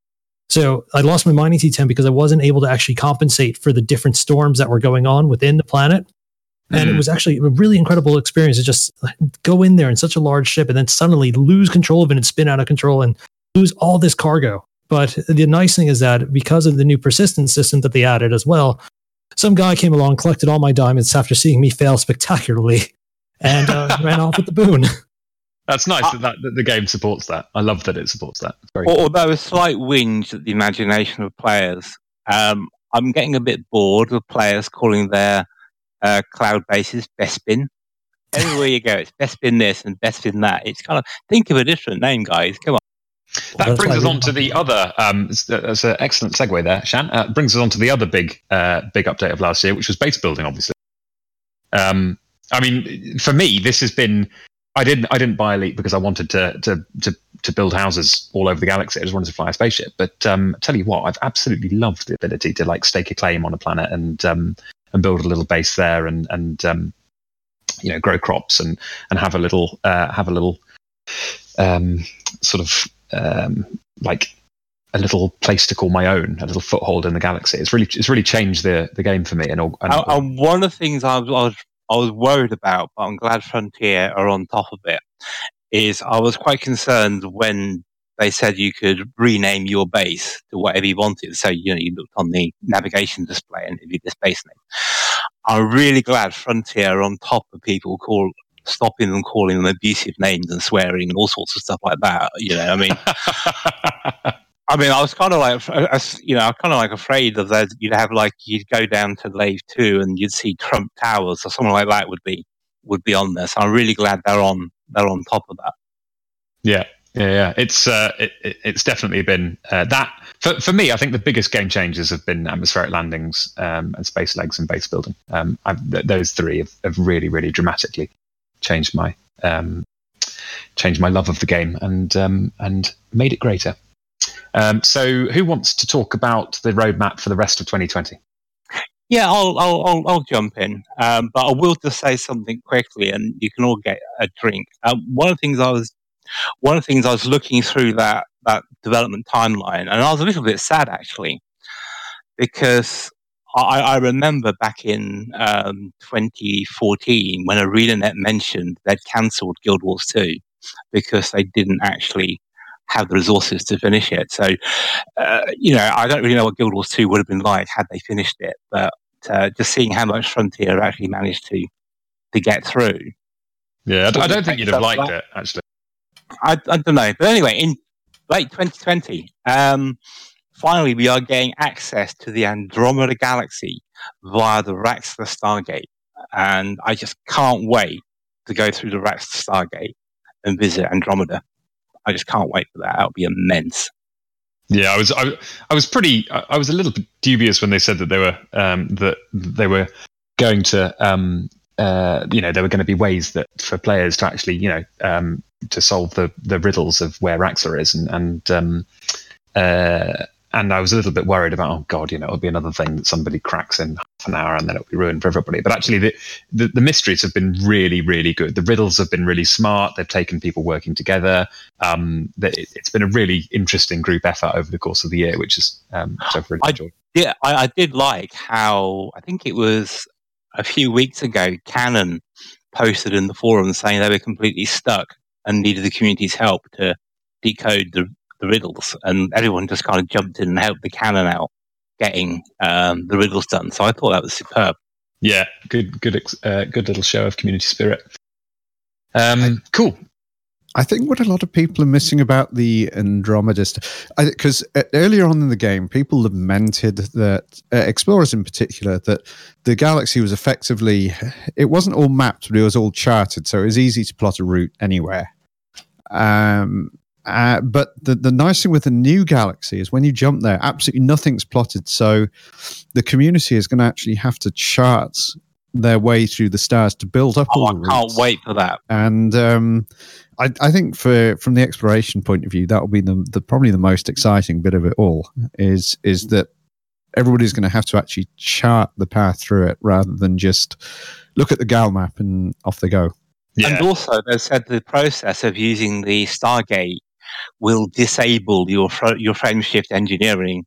So I lost my mining T10 because I wasn't able to actually compensate for the different storms that were going on within the planet. And mm-hmm. it was actually a really incredible experience to just go in there in such a large ship and then suddenly lose control of it and spin out of control and lose all this cargo. But the nice thing is that because of the new persistence system that they added as well, some guy came along, collected all my diamonds after seeing me fail spectacularly, and uh, ran off with the boon. That's nice uh, that, that, that, the game supports that. I love that it supports that. Very although cool. a slight whinge at the imagination of players, um, I'm getting a bit bored of players calling their uh, cloud bases Bespin. Everywhere you go, it's Bespin this and Bespin that. It's kind of think of a different name, guys. Come on. That brings us on to the other. Um, that's an excellent segue there, Shan. Uh, brings us on to the other big, uh, big update of last year, which was base building, obviously. Um, I mean, for me, this has been I didn't I didn't buy Elite because I wanted to to to to build houses all over the galaxy. I just wanted to fly a spaceship. But um, tell you what, I've absolutely loved the ability to like stake a claim on a planet and um, and build a little base there and and um, you know grow crops and and have a little uh, have a little um, sort of um, like a little place to call my own, a little foothold in the galaxy. It's really it's really changed the the game for me. And, and, and one of the things I was, I was I was worried about, but I'm glad Frontier are on top of it, is I was quite concerned when they said you could rename your base to whatever you wanted. So, you know, you looked on the navigation display and it'd be this base name. I'm really glad Frontier are on top of people call, stopping them calling them abusive names and swearing and all sorts of stuff like that. You know, I mean, I mean, I was kind of like, you know, I'm kind of like afraid of that. You'd have like you'd go down to Lave Two and you'd see Trump Towers or something like that would be would be on there. So I'm really glad they're on they're on top of that. Yeah, yeah, yeah. It's uh, it, it's definitely been uh, that for for me. I think the biggest game changers have been atmospheric landings um, and space legs and base building. Um, th- those three have, have, really, really dramatically changed my um, changed my love of the game and um, and made it greater. Um, so, who wants to talk about the roadmap for the rest of 2020? Yeah, I'll I'll I'll, I'll jump in, um, but I will just say something quickly, and you can all get a drink. Um, one of the things I was one of the things I was looking through that that development timeline, and I was a little bit sad actually, because I, I remember back in um, 2014 when ArenaNet mentioned they'd cancelled Guild Wars 2 because they didn't actually have the resources to finish it. So, uh, you know, I don't really know what Guild Wars 2 would have been like had they finished it, but uh, just seeing how much Frontier actually managed to to get through. Yeah, I, I don't think you'd have liked that. it, actually. I, I, don't know. But anyway, in late 2020, um, finally we are getting access to the Andromeda Galaxy via the Raxxla Stargate. And I just can't wait to go through the Raxxla Stargate and visit Andromeda. I just can't wait for that. That'll be immense. Yeah, I was I, I was pretty I was a little dubious when they said that they were um, that they were going to um, uh, you know there were going to be ways that for players to actually you know um, to solve the the riddles of where Raxxla is and and um, uh, and I was a little bit worried about, oh god, you know, it'll be another thing that somebody cracks in half an hour and then it'll be ruined for everybody. But actually, the, the, the mysteries have been really, really good. The riddles have been really smart. They've taken people working together. Um, it, has been a really interesting group effort over the course of the year, which is um, I've really I, enjoyed. Yeah, I, I did like how I think it was a few weeks ago, Canonn posted in the forum saying they were completely stuck and needed the community's help to decode the the riddles, and everyone just kind of jumped in and helped the Canonn out getting um, the riddles done. So I thought that was superb. Yeah, good, good, uh, good little show of community spirit. Um, cool. I think what a lot of people are missing about the Andromeda, because uh, earlier on in the game, people lamented that uh, explorers in particular that the galaxy was effectively it wasn't all mapped, but it was all charted, so it was easy to plot a route anywhere. Um, uh, but the, the nice thing with the new galaxy is when you jump there, absolutely nothing's plotted. So the community is going to actually have to chart their way through the stars to build up oh, all I the can't wait for that. And um, I, I, think for from the exploration point of view, that will be the, the probably the most exciting bit of it all. Is is that everybody's going to have to actually chart the path through it rather than just look at the gal map and off they go. Yeah. And also, they said the process of using the Stargate will disable your your frame shift engineering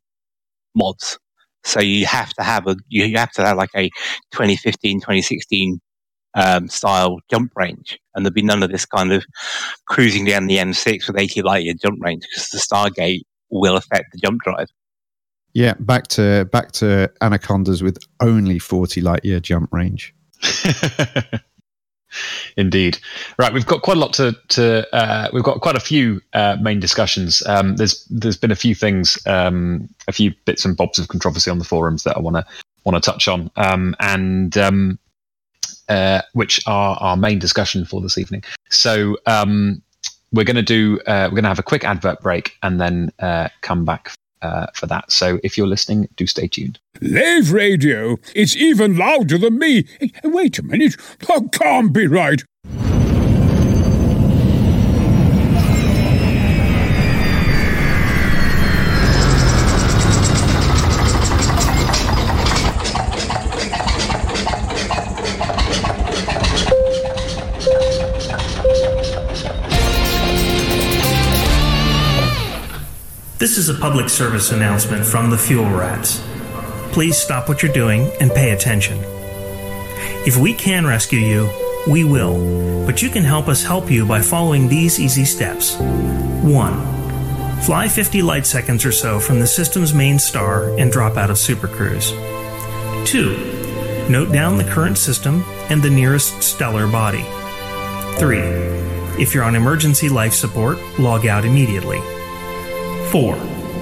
mods. So you have to have a you have to have like a 2015 2016 um, style jump range, and there'll be none of this kind of cruising down the M6 with 80 light year jump range because the Stargate will affect the jump drive. Yeah, back to back to anacondas with only 40 light year jump range. Indeed. Right, we've got quite a lot to to. Uh, we've got quite a few uh, main discussions. Um, there's there's been a few things, um, a few bits and bobs of controversy on the forums that I want to want to touch on, um, and um, uh, which are our main discussion for this evening. So um, we're going to do uh, we're going to have a quick advert break and then uh, come back uh, for that. So if you're listening, do stay tuned. Lave radio. It's even louder than me. Wait a minute. That can't be right. This is a public service announcement from the Fuel Rats. Please stop what you're doing and pay attention. If we can rescue you, we will, but you can help us help you by following these easy steps. 1. Fly 50 light seconds or so from the system's main star and drop out of Supercruise. 2. Note down the current system and the nearest stellar body. 3. If you're on emergency life support, log out immediately. 4.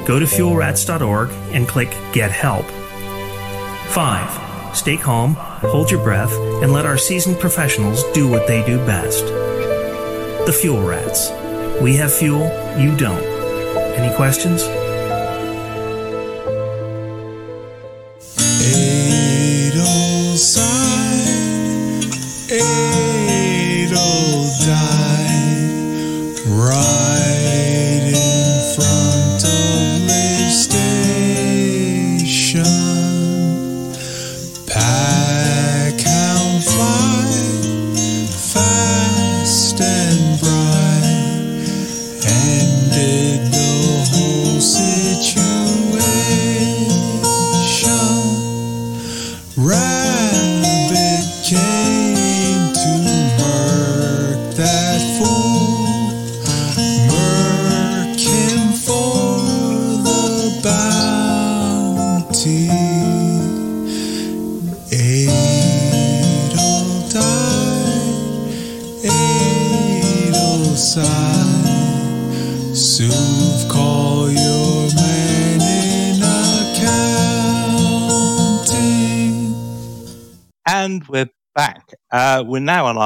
Go to fuelrats.org and click Get Help. 5. Stay calm, hold your breath, and let our seasoned professionals do what they do best. The Fuel Rats. We have fuel, you don't. Any questions?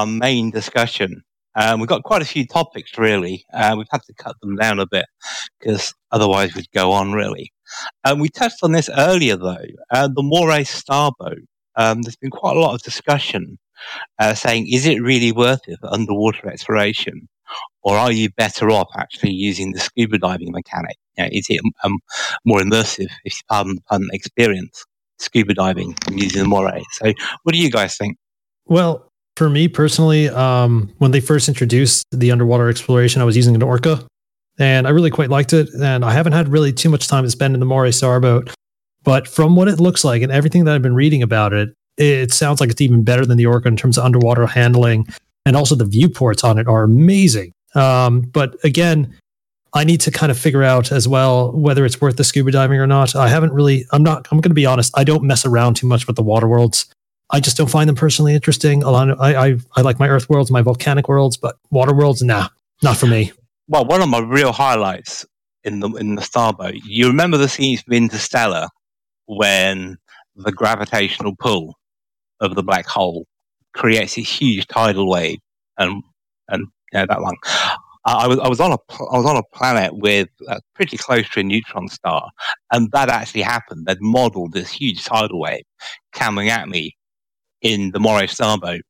Our main discussion. Um, we've got quite a few topics, really. Uh, we've had to cut them down a bit because otherwise we'd go on, really. Um, we touched on this earlier, though. Uh, the Moray Starboat. Um, there's been quite a lot of discussion uh, saying, is it really worth it for underwater exploration? Or are you better off actually using the scuba diving mechanic? You know, is it um, more immersive, if you pardon the pun, experience? Scuba diving using the moray. So, what do you guys think? Well, for me personally, um, when they first introduced the underwater exploration, I was using an Orca, and I really quite liked it. And I haven't had really too much time to spend in the Moray Starboat, but from what it looks like and everything that I've been reading about it, it sounds like it's even better than the Orca in terms of underwater handling, and also the viewports on it are amazing. Um, but again, I need to kind of figure out as well whether it's worth the scuba diving or not. I haven't really. I'm not. I'm going to be honest. I don't mess around too much with the water worlds. I just don't find them personally interesting. A lot of, I, I I like my Earth worlds, my volcanic worlds, but water worlds, nah, not for me. Well, one of my real highlights in the in the Starboat. You remember the scenes from Interstellar when the gravitational pull of the black hole creates this huge tidal wave, and and know, that one. I was I was on a I was on a planet with uh, pretty close to a neutron star, and that actually happened. They'd modelled this huge tidal wave coming at me in the Moray Starboat,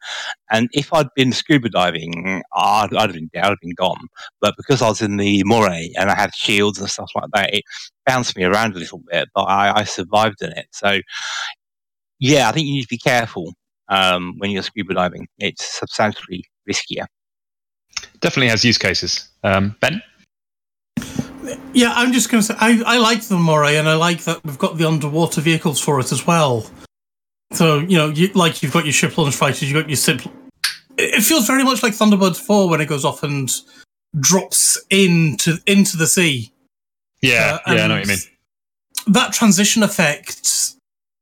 and if I'd been scuba diving, I'd, I'd have been I'd have been gone. But because I was in the Moray and I had shields and stuff like that, it bounced me around a little bit, but I, I survived in it. So, yeah, I think you need to be careful um, when you're scuba diving. It's substantially riskier. Definitely has use cases. Um, ben? Yeah, I'm just going to say I, I like the Moray, and I like that we've got the underwater vehicles for it as well. So you know, you, like you've got your ship launch fighters, you've got your ship. It feels very much like Thunderbird Four when it goes off and drops into into the sea. Yeah, Uh, yeah, I know what you mean. That transition effect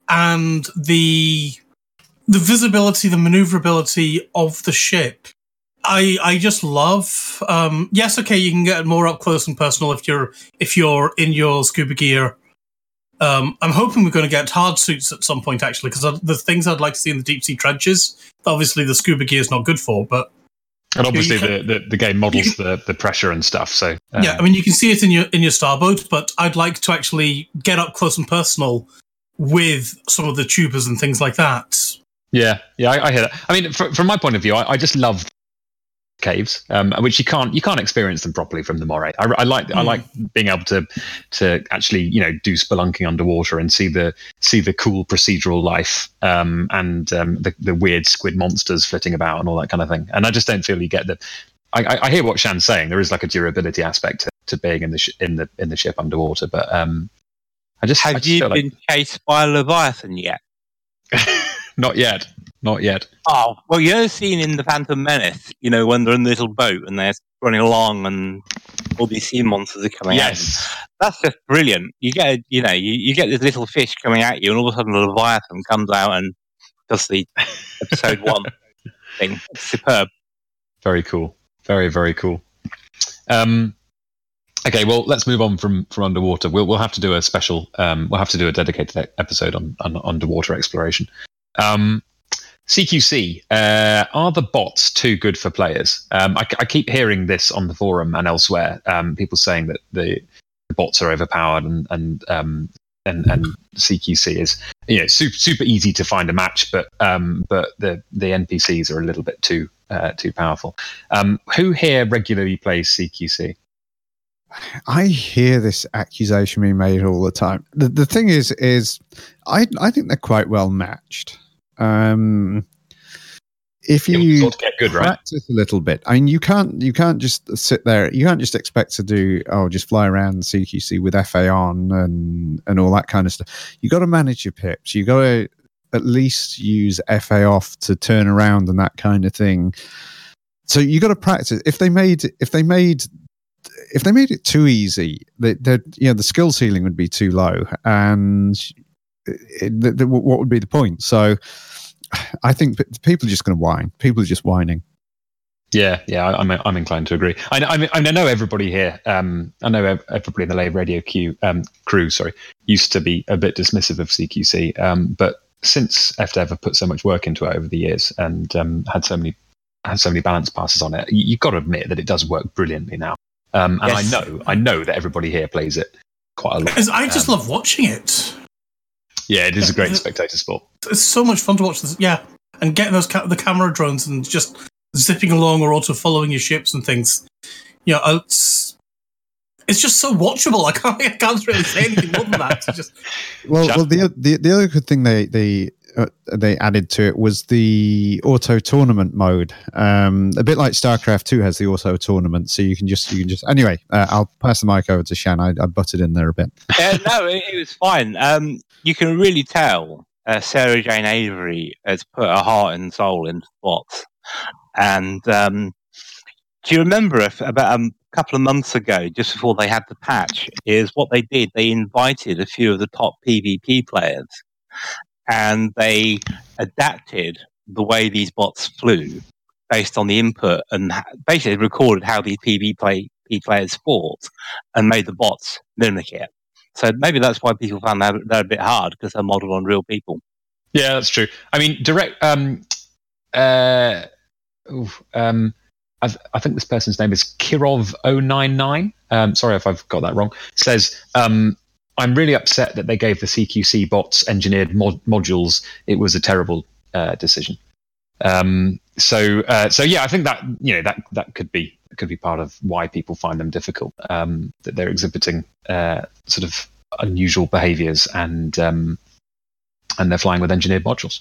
and the the visibility, the maneuverability of the ship. I I just love. Um, yes, okay, you can get more up close and personal if you're if you're in your scuba gear. Um, I'm hoping we're going to get hard suits at some point, actually, because the things I'd like to see in the deep sea trenches. Obviously, the scuba gear is not good for, but And obviously, you the, the, the game models the, the pressure and stuff. So uh, yeah, I mean, you can see it in your in your starboat, but I'd like to actually get up close and personal with some of the tubers and things like that. Yeah, yeah, I, I hear that. I mean, fr- from my point of view, I, I just love caves, um, which you can't you can't experience them properly from the moray. I, I like I Mm. like being able to to actually you know do spelunking underwater and see the see the cool procedural life um, and um, the the weird squid monsters flitting about and all that kind of thing. And I just don't feel you get the. I, I- I hear what Shan's saying. There is like a durability aspect to, to being in the sh- in the in the ship underwater, but um, I just I Have just you feel like- been chased by a leviathan yet? not yet, not yet. Oh, well, you know, the scene in the Phantom Menace, you know, when they're in the little boat and they're running along and all these sea monsters are coming. Yes. That's just brilliant. You get, you know, you, you get this little fish coming at you, and all of a sudden, the leviathan comes out and does the episode one thing. It's superb. Very cool. Very very cool. Um, okay, well, let's move on from from underwater. We'll we'll have to do a special. Um, we'll have to do a dedicated episode on, on underwater exploration. Um, CQC, uh, are the bots too good for players? Um, I, I keep hearing this on the forum and elsewhere. Um, people saying that the, the bots are overpowered and and um, and, and CQC is you know super super easy to find a match, but um, but the the NPCs are a little bit too uh, too powerful. Um, who here regularly plays CQC? I hear this accusation being made all the time. The, the thing is, is I I think they're quite well matched. Um, if you sort of get good, right? practice a little bit, I mean, you can't you can't just sit there. You can't just expect to do oh, just fly around CQC with FA on and and all that kind of stuff. You got to manage your pips. You got to at least use FA off to turn around and that kind of thing. So you got to practice. If they made if they made if they made it too easy, the, the you know the skill ceiling would be too low, and it, the, the, what would be the point? So, I think people are just going to whine. People are just whining. Yeah, yeah, I- I'm I'm inclined to agree. I know, I, mean, I know everybody here. Um, I know everybody in the Lave Radio Q um, crew, sorry, used to be a bit dismissive of CQC, um, but since FDev have put so much work into it over the years and um, had so many had so many balance passes on it, you, you've got to admit that it does work brilliantly now. Um, and Yes. I know, I know that everybody here plays it quite a lot. I just Um, love watching it. Yeah, it is a great the- spectator sport. It's so much fun to watch this. Yeah, and getting those ca- the camera drones and just zipping along or also following your ships and things. You uh, know, it's it's just so watchable. I can't I can't really say anything more than that. It's just Well, Chuck? well, the, the the other good thing they they uh, they added to it was the auto tournament mode. Um, a bit like StarCraft Two has the auto tournament, so you can just you can just anyway. Uh, I'll pass the mic over to Shan. I, I butted in there a bit. uh, no, it, it was fine. Um, you can really tell uh, Sarah Jane Avery has put her heart and soul into bots. And um, do you remember if about a couple of months ago, just before they had the patch, is what they did? They invited a few of the top PvP players, and they adapted the way these bots flew based on the input, and basically recorded how these PvP play, players fought, and made the bots mimic it. So maybe that's why people found that they're a bit hard because they're modeled on real people. Yeah, that's true. I mean, direct. Um, uh, um, I, I think this person's name is Kirov099. Um, sorry if I've got that wrong. Says, um, I'm really upset that they gave the CQC bots engineered mod- modules. It was a terrible uh, decision. Um, so, uh, so yeah, I think that you know that that could be could be part of why people find them difficult. Um, that they're exhibiting uh, sort of unusual behaviours and um, and they're flying with engineered modules.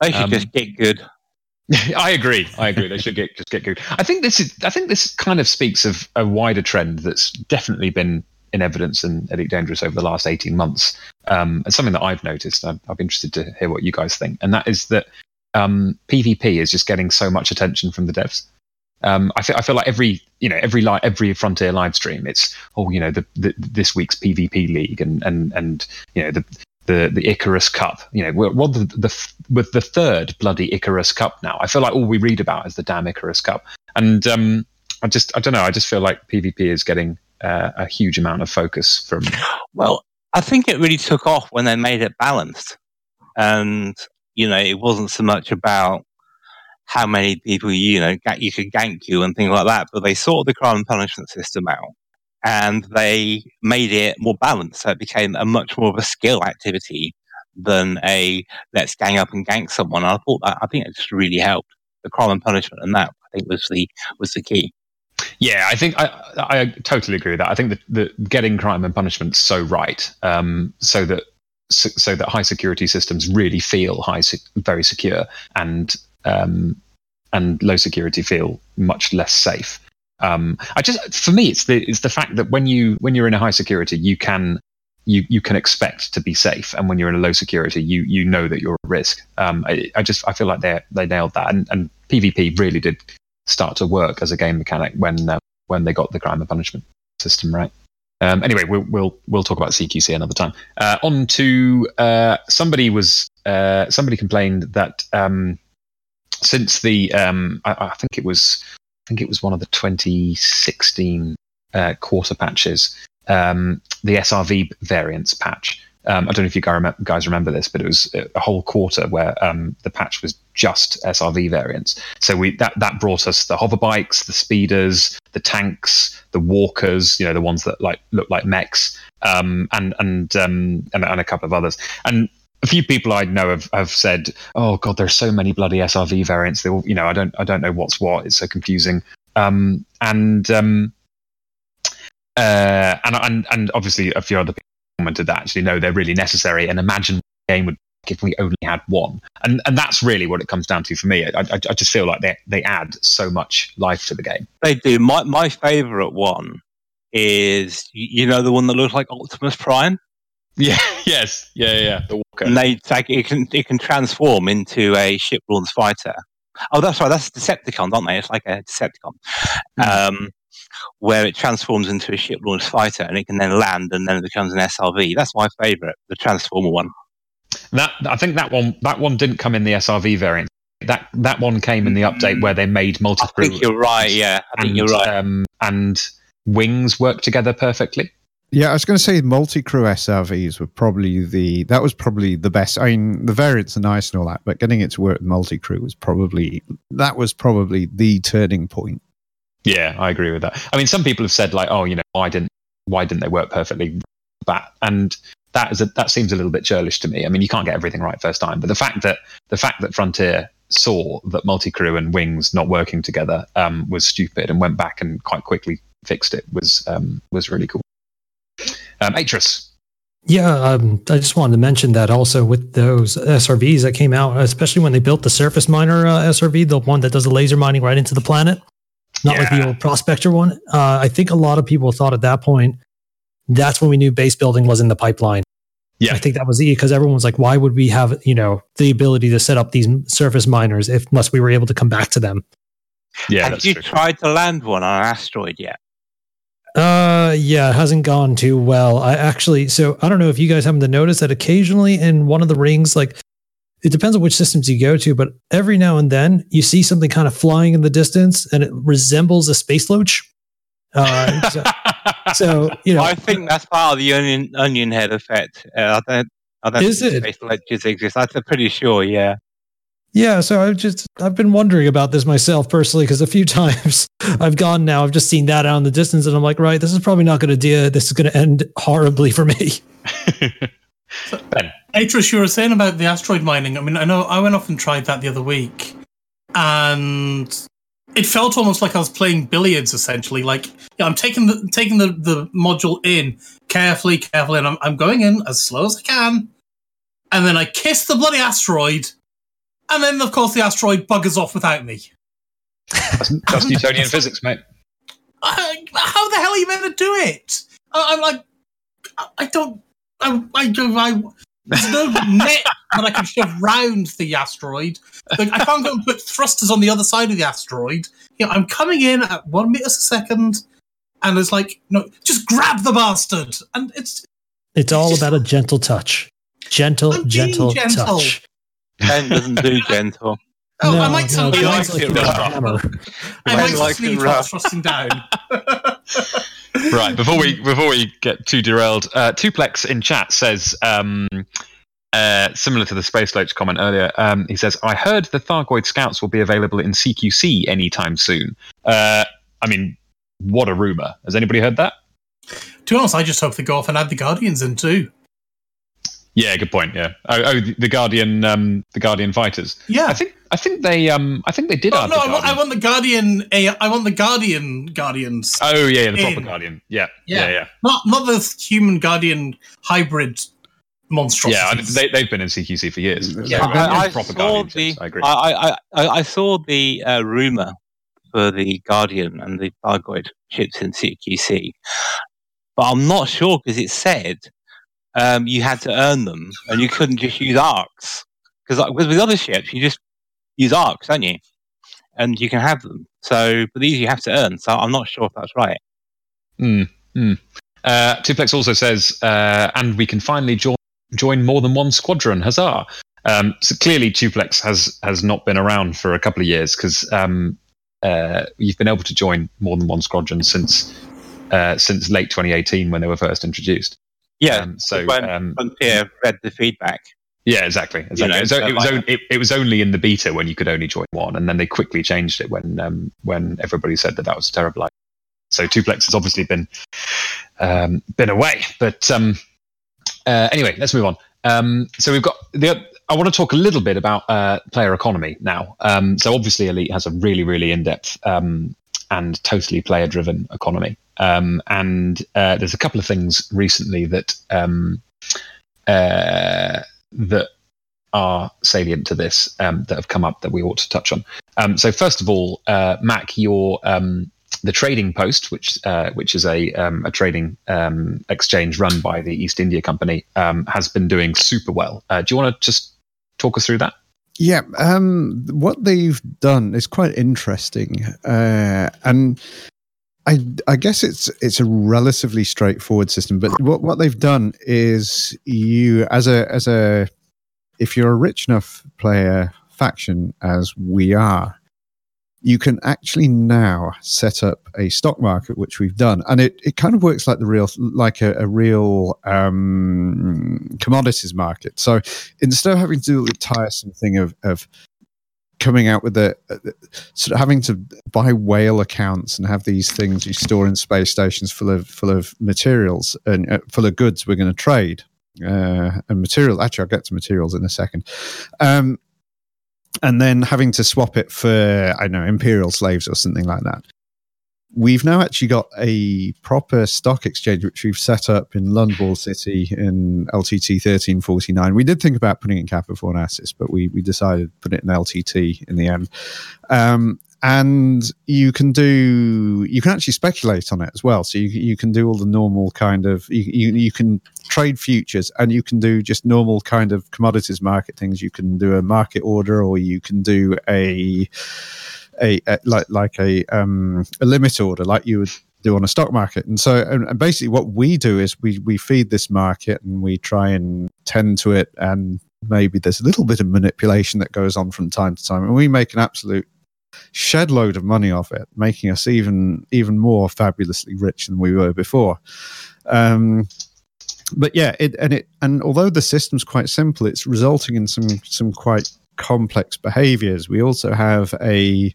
They should Um, just get good. I agree. I agree. They should get just get good. I think this is. I think this kind of speaks of a wider trend that's definitely been in evidence in Elite Dangerous over the last eighteen months. Um, and something that I've noticed. I'm, I'm interested to hear what you guys think. And that is that um, PvP is just getting so much attention from the devs. Um, I feel I feel like every you know every li- every Frontier live stream, it's oh you know the, the this week's PvP league and and and you know the the the Icarus Cup. You know, we're, we're the, the with the third bloody Icarus Cup now. I feel like all we read about is the damn Icarus Cup, and um, I just I don't know. I just feel like PvP is getting uh, a huge amount of focus from. Well, I think it really took off when they made it balanced, and you know it wasn't so much about how many people you know you could gank you and things like that, but they sorted the crime and punishment system out. And they made it more balanced, so it became a much more of a skill activity than a let's gang up and gank someone. And I thought that I think it just really helped the crime and punishment, and that I think was the was the key. Yeah, I think I, I totally agree with that. I think that, getting crime and punishment so right, um, so that so, so that high security systems really feel high, very secure, and um, and low security feel much less safe. Um, I just, for me, it's the it's the fact that when you when you're in a high security, you can you you can expect to be safe, and when you're in a low security, you you know that you're at risk. Um, I, I just I feel like they they nailed that, and, and PvP really did start to work as a game mechanic when uh, when they got the crime and punishment system right. Um, anyway, we'll we'll we'll talk about CQC another time. Uh, on to uh, somebody was uh, somebody complained that um, since the um, I, I think it was I think it was one of the 2016 uh, quarter patches, um, the SRV variants patch. Um, I don't know if you guys remember, this, but it was a whole quarter where um, the patch was just SRV variants. So we that that brought us the hover bikes, the speeders, the tanks, the walkers, you know, the ones that like look like mechs, um, and and, um, and and a couple of others. And a few people I know have, have said, "Oh God, there's so many bloody SRV variants. They all, you know, I don't I don't know what's what. It's so confusing." Um, and um, uh, and and and obviously a few other people commented that actually no, they're really necessary. And imagine the game would if we only had one. And and that's really what it comes down to for me. I, I, I just feel like they they add so much life to the game. They do. My my favourite one is you know the one that looks like Optimus Prime, Yeah. Yes. Yeah. Yeah. The Walker. and they take it can it can transform into a ship launched fighter. Oh, that's right. That's Decepticons, aren't they? It's like a Decepticon, um, where it transforms into a ship launched fighter, and it can then land, and then it becomes an SRV. That's my favourite, the Transformer one. That I think that one that one didn't come in the SRV variant. That that one came in the update where they made multi crew. I think you're right. Yeah, I think you're right. Um, and wings work together perfectly. Yeah, I was going to say multi-crew SRVs were probably the that was probably the best. I mean, the variants are nice and all that, but getting it to work with multi-crew was probably that was probably the turning point. Yeah, I agree with that. I mean, some people have said like, oh, you know, why didn't why didn't they work perfectly? That and that is a, that seems a little bit churlish to me. I mean, you can't get everything right first time, but the fact that the fact that Frontier saw that multi crew and wings not working together um, was stupid and went back and quite quickly fixed it was um, was really cool. Um, Atris, Yeah, um, I just wanted to mention that also with those SRVs that came out, especially when they built the surface miner uh, SRV, the one that does the laser mining right into the planet, not like the old prospector one. Uh, I think a lot of people thought at that point that's when we knew base building was in the pipeline. Yeah. I think that was the because everyone was like, why would we have you know the ability to set up these surface miners if unless we were able to come back to them? yeah, Have you true. tried to land one on an asteroid yet? Uh, yeah, it hasn't gone too well. I actually, so I don't know if you guys happen to notice that occasionally in one of the rings, like it depends on which systems you go to, but every now and then you see something kind of flying in the distance and it resembles a space loach. Uh, so, so, you know, I think that's part of the onion onion head effect. Uh, I don't. I don't Is think it? space ledgers exist. I'm pretty sure. Yeah. yeah. So I've just, I've been wondering about this myself personally because a few times I've gone now, I've just seen that out in the distance and I'm like, right, this is probably not going to do. This is going to end horribly for me. ben, Atris, you were saying about the asteroid mining. I mean, I know I went off and tried that the other week, and it felt almost like I was playing billiards. Essentially, like yeah, I'm taking the taking the, the module in carefully, carefully, and I'm, I'm going in as slow as I can, and then I kiss the bloody asteroid, and then of course the asteroid buggers off without me. that's, that's Newtonian physics, mate. I, how the hell are you meant to do it? I, I'm like, I, I don't, I, I, don't- I, there's no net that I can shove round the asteroid. Like, I can't go and put thrusters on the other side of the asteroid. You know, I'm coming in at one meters a second, and it's like, no, just grab the bastard. And it's It's all about a gentle touch. Gentle, I'm being gentle, gentle. touch. Ben doesn't do gentle. oh, I might sound He like, likes it a rough. hammer. I Ben might likes it sneeze while rough. thrusting down. right before we before we get too derailed uh tuplex in chat says um uh, similar to the Space Loach comment earlier, um, he says, I heard the Thargoid Scouts will be available in CQC anytime soon. Uh, I mean, what a rumor. Has anybody heard that? to be honest, I just hope they go off and add the Guardians in too. Yeah, good point. Yeah. Oh, oh the, the Guardian, um, the Guardian fighters. Yeah. I think, I think they, um, I think they did. Oh, add no, the I want, I want the Guardian. A, I want the Guardian Guardians. Oh yeah, yeah, the proper in. Guardian. Yeah, Yeah. yeah, yeah. Not not the human guardian hybrid monstrosities. Yeah, I mean, they, they've been in CQC for years. Yeah, So, I, I proper saw the. I agree. I, I, I, I saw the uh, rumor for the Guardian and the Thargoid ships in CQC, but I'm not sure because it said um, you had to earn them and you couldn't just use ARX because like, with, with other ships you just use ARX, don't you? And you can have them. So, but these you have to earn. So I'm not sure if that's right. Mm, mm. Uh, Tuplex also says, uh, and we can finally join join more than one squadron. Huzzah! Um, so clearly, Tuplex has has not been around for a couple of years because um, uh, you've been able to join more than one squadron since uh, since late 2018 when they were first introduced. Yeah. Um, so when um, Frontier read the feedback. Yeah, exactly. exactly. know, it, was, so it, was like- on- it, it was only in the beta when you could only join one, and then they quickly changed it when um, when everybody said that that was a terrible idea. So Tuplex has obviously been um, been away, but um, uh, anyway, let's move on. Um, so we've got the. I want to talk a little bit about uh, player economy now. Um, so obviously, Elite has a really, really in-depth um, and totally player-driven economy. Um, and uh, there's a couple of things recently that um, uh, that are salient to this um, that have come up that we ought to touch on. Um, so first of all, uh, Mac, your um, the Trading Post, which uh, which is a um, a trading um, exchange run by the East India Company, um, has been doing super well. Uh, do you want to just talk us through that? Yeah, um, what they've done is quite interesting, uh, and I, I guess it's it's a relatively straightforward system. But what, what they've done is you, as a as a, if you're a rich enough player faction as we are, you can actually now set up a stock market, which we've done, and it, it kind of works like the real like a, a real um, commodities market. So instead of having to do the tiresome thing of of coming out with the uh, sort of having to buy whale accounts and have these things you store in space stations full of full of materials and uh, full of goods we're going to trade uh, and material. Actually, I'll get to materials in a second. Um, and then having to swap it for I don't know imperial slaves or something like that. We've now actually got a proper stock exchange which we've set up in Lundball City in LTT thirteen forty nine. We did think about putting it in Kappa Fornacis, but we we decided to put it in LTT in the end. Um, and you can do you can actually speculate on it as well. So you you can do all the normal kind of you you, you can trade futures and you can do just normal kind of commodities market things. You can do a market order or you can do a a, a like like a um a limit order like you would do on a stock market. And so and, and basically what we do is we we feed this market and we try and tend to it and maybe there's a little bit of manipulation that goes on from time to time and we make an absolute shed load of money off it, making us even even more fabulously rich than we were before. Um, but yeah, it and it and although the system's quite simple, it's resulting in some some quite complex behaviors. We also have a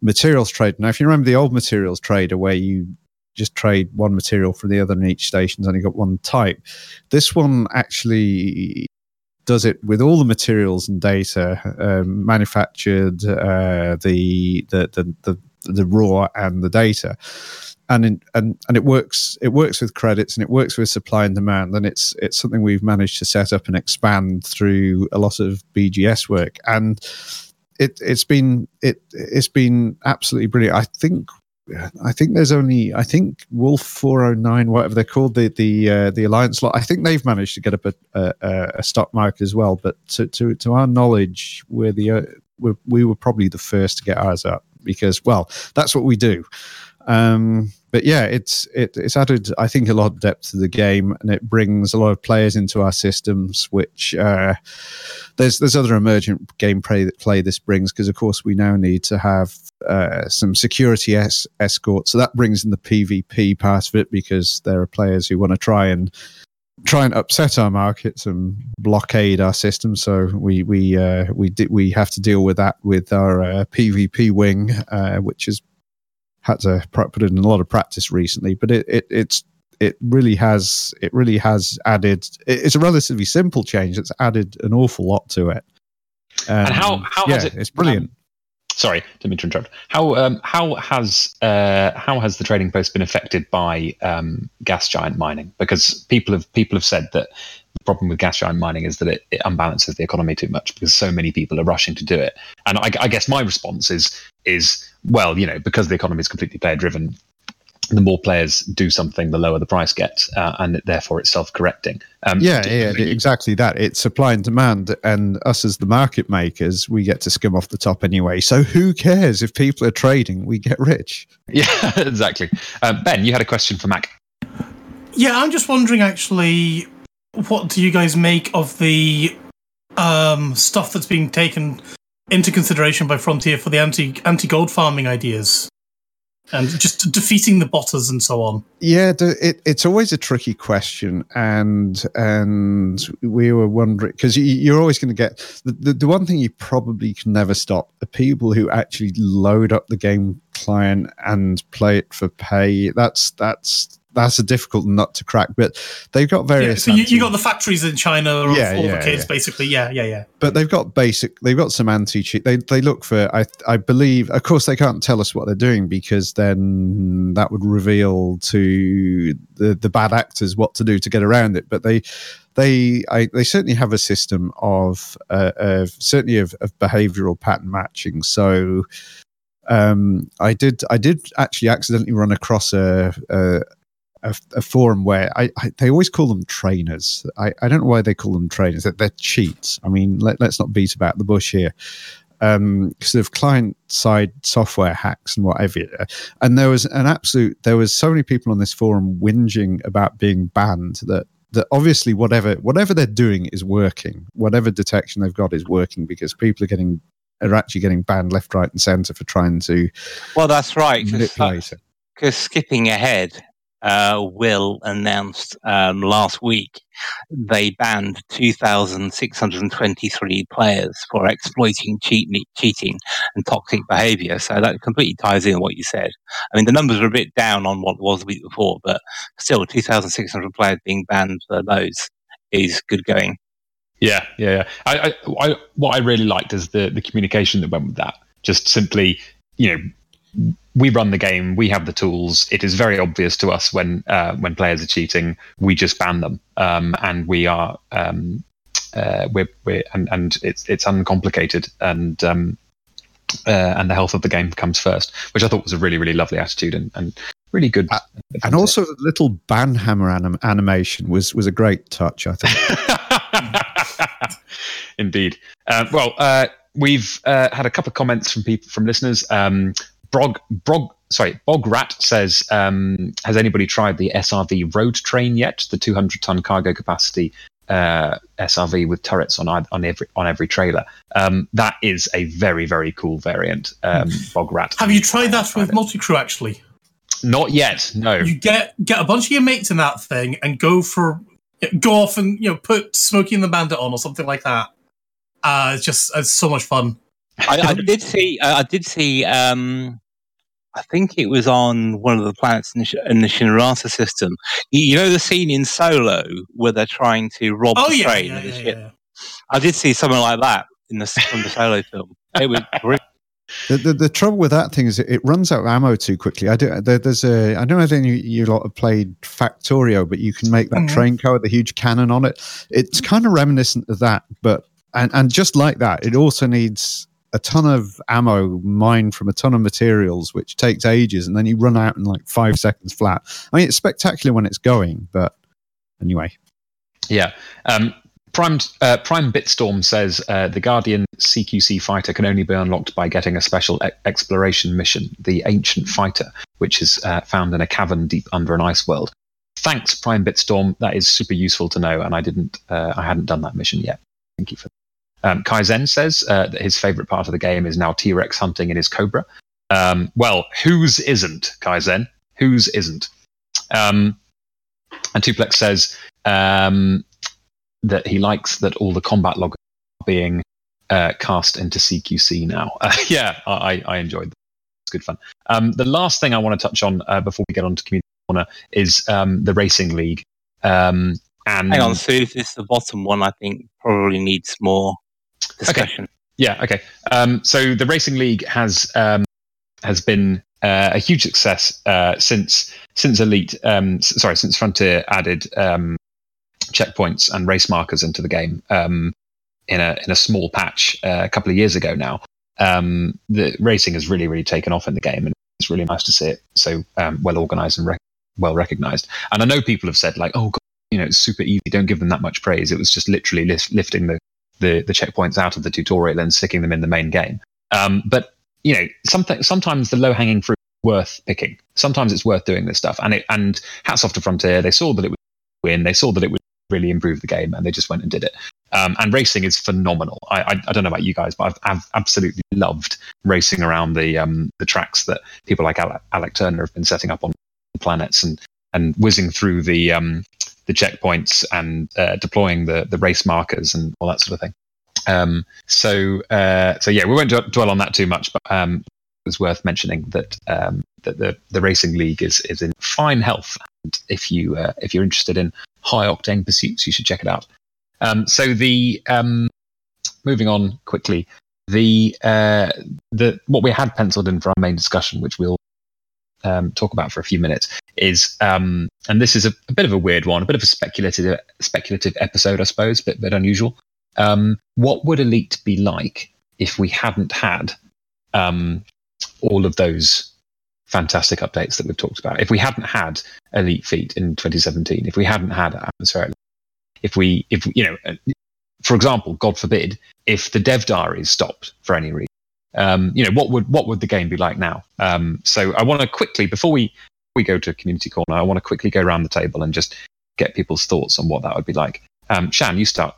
materials trade. Now, if you remember the old materials trader where you just trade one material for the other and each station's only got one type, this one actually does it with all the materials and data um, manufactured, uh, the, the the the the raw and the data, and in, and and it works. It works with credits and it works with supply and demand, and it's it's something we've managed to set up and expand through a lot of BGS work, and it it's been it it's been absolutely brilliant. I think I think there's only I think Wolf 409, whatever they're called, the the uh, the alliance lot. I think they've managed to get up a, a, a stock market as well. But to to, to our knowledge, we're the uh, we're, we were probably the first to get ours up because well, that's what we do. Um, but yeah, it's it, it's added I think a lot of depth to the game, and it brings a lot of players into our systems, which. Uh, there's there's other emergent gameplay that play this brings because of course we now need to have uh, some security es- escort, so that brings in the PvP part of it because there are players who want to try and try and upset our markets and blockade our system. So we we uh, we di- we have to deal with that with our uh, PvP wing, uh, which has had to put it in a lot of practice recently. But it, it it's it really has it really has added it's a relatively simple change that's added an awful lot to it And how- Um, how yeah, has it- it's brilliant Sorry, didn't mean to interrupt. How um, how has uh, how has the trading post been affected by um, gas giant mining? Because people have people have said that the problem with gas giant mining is that it, it unbalances the economy too much because so many people are rushing to do it. And I, I guess my response is is well, you know, because the economy is completely player driven, the more players do something, the lower the price gets, uh, and therefore it's self correcting. Um, yeah do- yeah exactly that it's supply and demand and us as the market makers we get to skim off the top anyway so who cares if people are trading we get rich yeah, exactly. Um, ben, you had a question for Mac. Yeah, I'm just wondering actually, what do you guys make of the um, stuff that's being taken into consideration by Frontier for the anti anti gold farming ideas? and just defeating the botters and so on. Yeah, it, it's always a tricky question, and and we were wondering because you, you're always going to get the, the the one thing you probably can never stop the people who actually load up the game client and play it for pay. That's that's that's a difficult nut to crack, but they've got Yeah, various. so you, you got the factories in China of Yeah, all yeah, the kids, yeah. basically. Yeah, yeah, yeah. but they've got basic they've got some anti cheat they they look for i i believe of course they can't tell us what they're doing because then that would reveal to the the bad actors what to do to get around it but they they I, they certainly have a system of uh, of certainly of, of behavioral pattern matching so um i did i did actually accidentally run across a, a a, a forum where I, I they always call them trainers. I, I don't know why they call them trainers. That they're cheats. I mean, let, let's not beat about the bush here. Um, sort of client side software hacks and whatever. And there was an absolute. There was so many people on this forum whinging about being banned that that obviously whatever whatever they're doing is working. Whatever detection they've got is working because people are getting are actually getting banned left, right, and centre for trying to Well, that's right. Because skipping ahead, uh, Will announced um, last week they banned 2,623 players for exploiting cheat, cheating and toxic behaviour. So that completely ties in with what you said. I mean, the numbers are a bit down on what was the week before, but still, 2,600 players being banned for those is good going. Yeah, yeah, yeah. I, I, I, what I really liked is the the communication that went with that. Just simply, you know, we run the game, we have the tools. It is very obvious to us when uh, when players are cheating. We just ban them, um, and we are um, uh, we're, we're and, and it's it's uncomplicated and. Um, uh, and the health of the game comes first, which I thought was a really, really lovely attitude and, and really good. Uh, And also, the little ban hammer anim- animation was was a great touch. I think. Indeed. Uh, well, uh, we've uh, had a couple of comments from people from listeners. Um, Brog, Brog, sorry, Bog Rat says, um, "Has anybody tried the SRV road train yet? The 200 ton cargo capacity uh, SRV with turrets on on every on every trailer. Um, that is a very very cool variant. Um, Bog Rat. Have you tried that with multi crew? Actually, Not yet. No. you get get a bunch of your mates in that thing and go for go off and you know put Smokey and the Bandit on or something like that. Uh, it's just it's so much fun. I, I did see. I did see. Um, I think it was on one of the planets in the, Sh- in the Shinrasa system. You, you know the scene in Solo where they're trying to rob Oh the yeah, train yeah, of the yeah, ship. yeah. I did see something like that in the from the Solo film. It was brilliant. The, the, the trouble with that thing is it, it runs out of ammo too quickly. I do, there, there's a I don't know if any you lot have played Factorio, but you can make that Mhm. train car with a huge cannon on it. It's kind of reminiscent of that, but and and just like that, it also needs a ton of ammo mined from a ton of materials, which takes ages, and then you run out in like five seconds flat. I mean, it's spectacular when it's going, but anyway, Yeah. Um, Prime uh, Prime Bitstorm says uh, the Guardian CQC fighter can only be unlocked by getting a special e- exploration mission, the Ancient Fighter, which is uh, found in a cavern deep under an ice world. Thanks, Prime Bitstorm. That is super useful to know, and I didn't, uh, I hadn't done that mission yet. Thank you for. Um, Kaizen says uh, that his favorite part of the game is now T Rex hunting in his Cobra. Um, well, whose isn't Kaizen? Whose isn't? Um, and Tuplex says um, that he likes that all the combat logs are being uh, cast into CQC now. Uh, yeah, I, I enjoyed that. It's good fun. Um, the last thing I want to touch on uh, before we get on to community corner is um, the racing league. And Hang on, so if it's the bottom one, I think probably needs more discussion. Yeah. Okay. Um, so the racing league has um, has been uh, a huge success uh, since since Elite. Um, sorry, since Frontier added um, checkpoints and race markers into the game um, in a in a small patch uh, a couple of years ago now. Um, the racing has really really taken off in the game, and it's really nice to see it so well organized and well recognized. And I know people have said like, "Oh, God, you know, it's super easy. Don't give them that much praise." It was just literally lift, lifting the the, the checkpoints out of the tutorial and sticking them in the main game. Um, but you know, something sometimes the low hanging fruit is worth picking. Sometimes it's worth doing this stuff. And it and hats off to Frontier. They saw that it would win. They saw that it would really improve the game, and they just went and did it. Um, and racing is phenomenal. I, I, I, don't know about you guys, but I've, I've absolutely loved racing around the um, the tracks that people like Alec, Alec, Turner have been setting up on planets and and whizzing through the um, the checkpoints and uh, deploying the the race markers and all that sort of thing. Um, so uh, so yeah, we won't dwell on that too much, but um, it was worth mentioning that um, that the the racing league is is in fine health. And if you uh, if you're interested in high octane pursuits, you should check it out. Um, so the um, moving on quickly, the uh, the what we had penciled in for our main discussion, which we'll um, talk about for a few minutes, is um, and this is a, a, bit of a weird one, a bit of a speculative speculative episode, I suppose, but bit unusual. Um, what would Elite be like if we hadn't had um, all of those fantastic updates that we've talked about? If we hadn't had Elite Feet in 2017, if we hadn't had Atmospheric if we, if you know, uh, for example, God forbid, if the dev diaries stopped for any reason, um, you know, what would what would the game be like now? Um, so I want to quickly before we we go to community corner, I want to quickly go around the table and just get people's thoughts on what that would be like. Um, Shan, you start.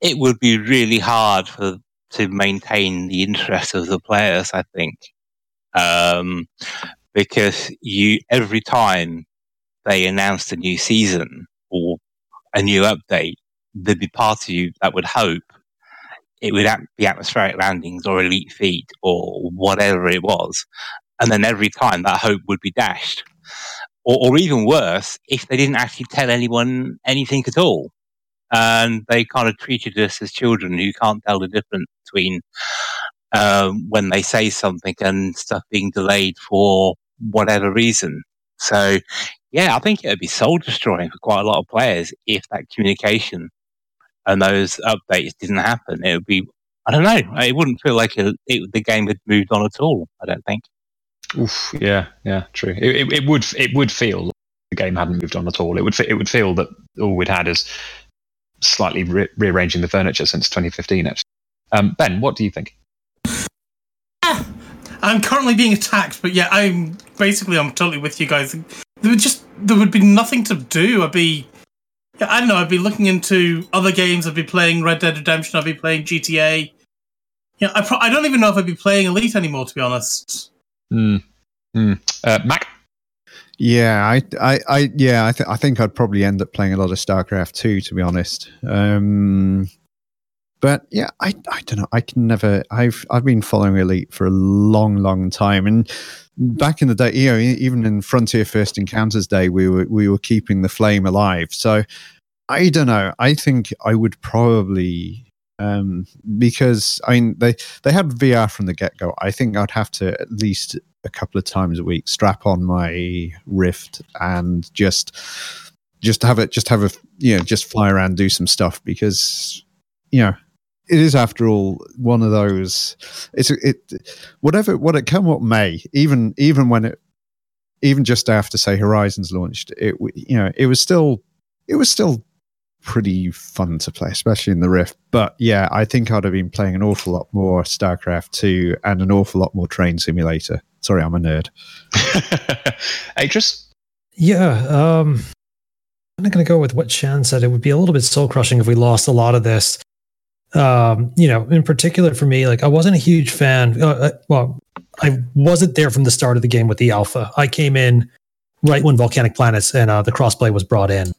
It would be really hard for to maintain the interest of the players. I think um, because you every time they announced a new season or a new update, there'd be part of you that would hope it would be atmospheric landings or elite feet or whatever it was. And then every time that hope would be dashed. Or, or even worse, if they didn't actually tell anyone anything at all. And they kind of treated us as children who can't tell the difference between um, when they say something and stuff being delayed for whatever reason. So yeah, I think it would be soul destroying for quite a lot of players if that communication and those updates didn't happen. It would be, I don't know, it wouldn't feel like it, it, the game had moved on at all. I don't think. Oof, yeah, yeah, true. It, it, it would it would feel like the game hadn't moved on at all. It would it would feel that all we'd had is slightly re- rearranging the furniture since 2015. Actually, um, Ben, what do you think? I'm currently being attacked, but yeah, I'm basically I'm totally with you guys there would just there would be nothing to do. I'd be yeah, I don't know. I'd be looking into other games. I'd be playing Red Dead Redemption. I'd be playing GTA. Yeah, I, pro- I don't even know if I'd be playing Elite anymore, to be honest. Mm. Mm. Uh, Mac. Yeah, I, I, I yeah, I, th- I think I'd probably end up playing a lot of StarCraft 2, to be honest. Um, but yeah, I, I don't know. I can never. I've I've been following Elite for a long, long time, and back in the day, you know, even in Frontier First Encounters Day, we were we were keeping the flame alive. So I don't know. I think I would probably um, because I mean they they had VR from the get go. I think I'd have to at least a couple of times a week strap on my Rift and just just have it just have a you know just fly around do some stuff because you know it is after all one of those it's it whatever what it come what may even even when it even just after say horizons launched it you know it was still it was still pretty fun to play especially in the rift. But yeah i think i'd have been playing an awful lot more starcraft 2 and an awful lot more train simulator. Sorry i'm a nerd. Atris? yeah um i'm not going to go with what shan said. It would be a little bit soul crushing if we lost a lot of this um, you know, in particular for me, like I wasn't a huge fan. Uh, uh, well, I wasn't there from the start of the game with the alpha. I came in right when Volcanic Planets and uh, the crossplay was brought in.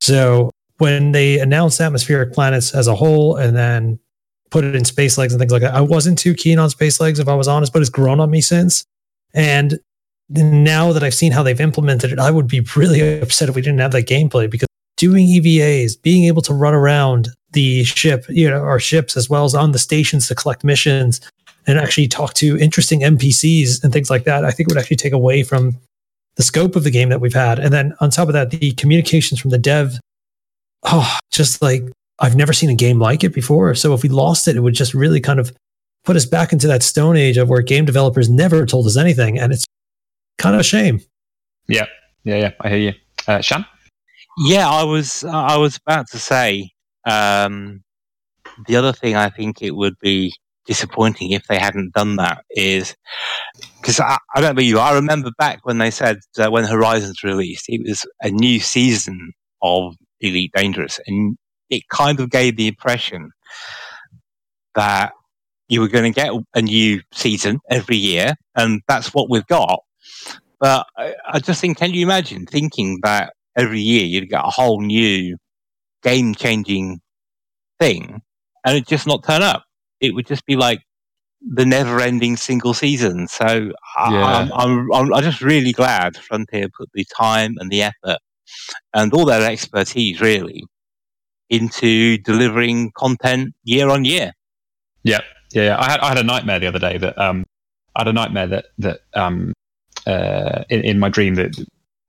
So when they announced atmospheric planets as a whole, and then put it in space legs and things like that, I wasn't too keen on space legs, if I was honest. But it's grown on me since, and now that I've seen how they've implemented it, I would be really upset if we didn't have that gameplay because doing EVAs, being able to run around the ship, you know, our ships as well as on the stations to collect missions and actually talk to interesting NPCs and things like that, I think it would actually take away from the scope of the game that we've had. And then on top of that, the communications from the dev, oh, just like I've never seen a game like it before. So if we lost it, it would just really kind of put us back into that stone age of where game developers never told us anything. And it's kind of a shame. Yeah. Yeah. Yeah. I hear you. Uh, Shan? Yeah, I was I was about to say um, the other thing I think it would be disappointing if they hadn't done that is because I, I, don't know you. I remember back when they said uh, when Horizons released, it was a new season of Elite Dangerous, and it kind of gave the impression that you were going to get a new season every year, and that's what we've got. But I, I just think, can you imagine thinking that every year you'd get a whole new game changing thing and it just not turn up? It would just be like the never ending single season. So Yeah. I'm, I'm, I'm, I'm just really glad Frontier put the time and the effort and all their expertise really into delivering content year on year. Yeah, yeah. yeah. I had I had a nightmare the other day that um, I had a nightmare that that um, uh, in, in my dream that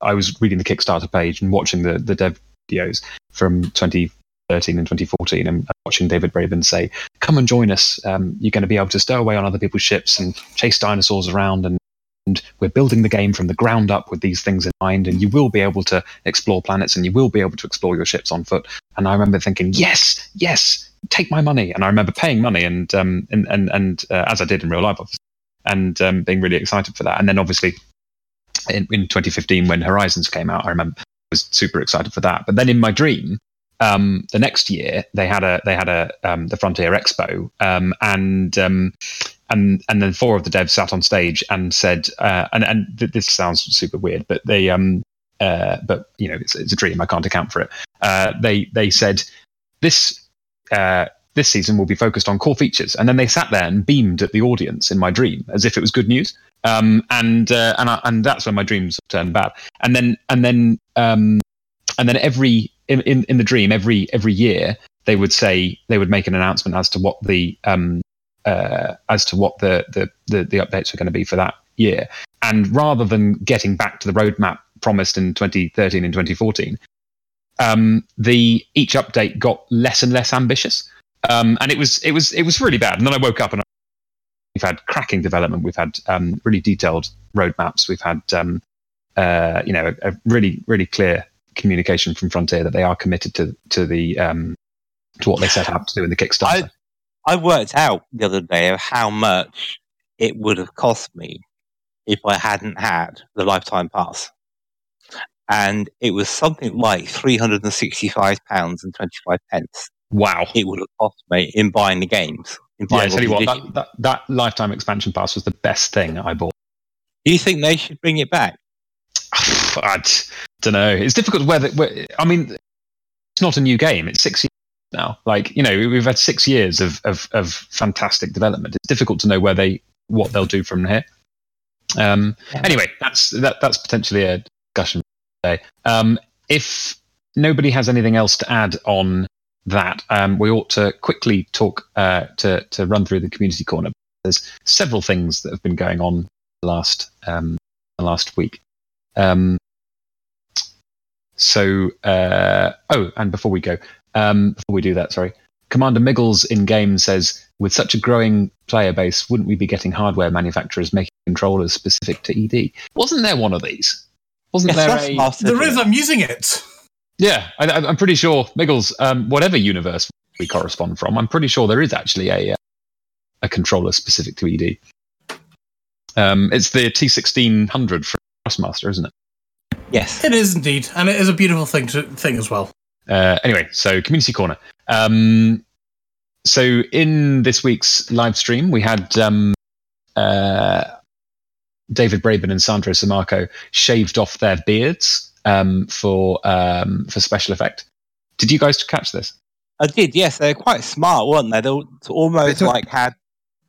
I was reading the Kickstarter page and watching the the dev videos from 2013 and 2014, and watching David Braben say, "Come and join us. Um, you're going to be able to stow away on other people's ships and chase dinosaurs around and." And we're building the game from the ground up with these things in mind, and you will be able to explore planets and you will be able to explore your ships on foot. And I remember thinking, yes, yes, take my money. And I remember paying money, and um, and and, and uh, as I did in real life, obviously, and um, being really excited for that. And then obviously, in, in 2015 when Horizons came out, I remember was super excited for that. But then in my dream, um, the next year they had a they had a um, the Frontier Expo, um, and um, and and then four of the devs sat on stage and said, uh, and and th- this sounds super weird, but they um uh, but you know it's, it's a dream, I can't account for it. Uh, they they said this uh, this season will be focused on core features, and then they sat there and beamed at the audience in my dream as if it was good news. Um, and uh, and I, and that's when my dreams turned bad. And then and then um, and then every in, in, in the dream every every year they would say they would make an announcement as to what the um, uh, as to what the, the the the updates were going to be for that year. And rather than getting back to the roadmap promised in 2013 and 2014, um, the each update got less and less ambitious, um, and it was it was it was really bad. And then I woke up and we've had cracking development, we've had um, really detailed roadmaps, we've had um, uh, you know a, a really really clear communication from Frontier that they are committed to to the um, to what they set out to do in the Kickstarter. I worked out the other day of how much it would have cost me if I hadn't had the lifetime pass. And it was something like £365 and 25 pence. Wow. It would have cost me in buying the games. In Yeah, I tell you what, that, that, that lifetime expansion pass was the best thing I bought. Do you think they should bring it back? I don't know. It's difficult whether. where- I mean, it's not a new game. It's six years now. Like you know, we've had six years of of, of fantastic development. It's difficult to know where they what they'll do from here. Um, Anyway, that's that that's potentially a discussion today. Um, if nobody has anything else to add on that, um, we ought to quickly talk uh, to to run through the community corner. There's several things that have been going on the last um, the last week. Um, so, uh, oh, and before we go, um, before we do that, sorry, Commander Miggles in game says, with such a growing player base, wouldn't we be getting hardware manufacturers making controllers specific to ED? Wasn't there one of these? Wasn't Yes, there a? Master There I'm using it. Yeah, I, I- I'm pretty sure Miggles, um, whatever universe we correspond from, I'm pretty sure there is actually a uh, a controller specific to ED. Um, it's the T1600 from Thrustmaster, isn't it? Yes. It is indeed, and it is a beautiful thing to thing as well. Uh, anyway, so community corner. Um, so in this week's live stream, we had um, uh, David Braben and Sandro Sammarco shaved off their beards um, for um, for special effect. Did you guys catch this? I did, yes. They're quite smart, weren't they? They al- almost They don't- like had.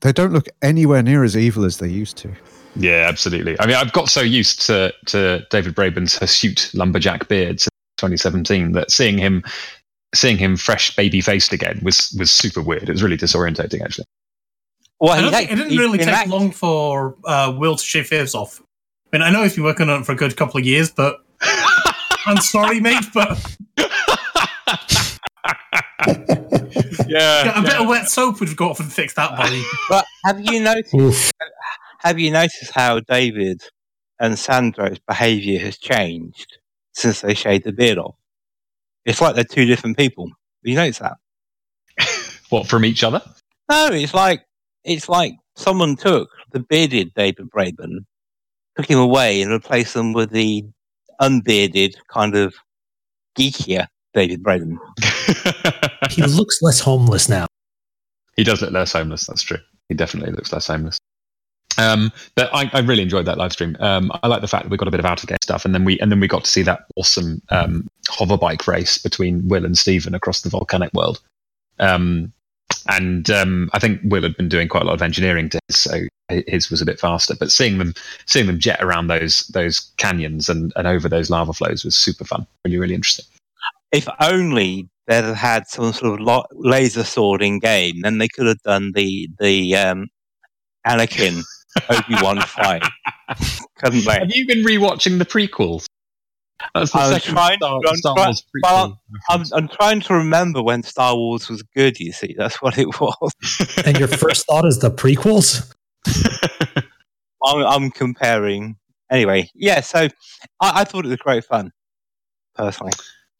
They don't look anywhere near as evil as they used to. Yeah, absolutely. I mean, I've got so used to to David Braben's hirsute lumberjack beard since 2017 that seeing him seeing him fresh baby faced again was was super weird. It was really disorientating, actually. Well, I he don't think, it didn't he's really been take act- long for uh, Will to shave his off. I mean, I know he's been working on it for a good couple of years, but I'm sorry, mate, but Yeah, yeah, a bit of wet soap would go off and fixed that, buddy. But have you noticed? Have you noticed how David and Sandro's behaviour has changed since they shaved the beard off? It's like they're two different people. Have you notice that? what from each other? No, it's like it's like someone took the bearded David Braben, took him away, and replaced them with the unbearded kind of geekier David Braben. he looks less homeless now. He does look less homeless. That's true. He definitely looks less homeless. Um, but I, I really enjoyed that live stream. Um, I like the fact that we got a bit of out of game stuff, and then we and then we got to see that awesome um, hover bike race between Will and Stephen across the volcanic world. Um, and um, I think Will had been doing quite a lot of engineering to his, so his was a bit faster. But seeing them seeing them jet around those those canyons and, and over those lava flows was super fun. Really, really interesting. If only they'd have had some sort of lo- laser sword in game, then they could have done the the um, Anakin Obi Wan fight, couldn't they? Have you been rewatching the prequels? That's the I'm second trying- Star, I'm Star try- Wars well. I'm. I'm trying to remember when Star Wars was good. You see, that's what it was. And your first thought is the prequels? I'm, I'm comparing. Anyway, yeah. So I, I thought it was great fun, personally.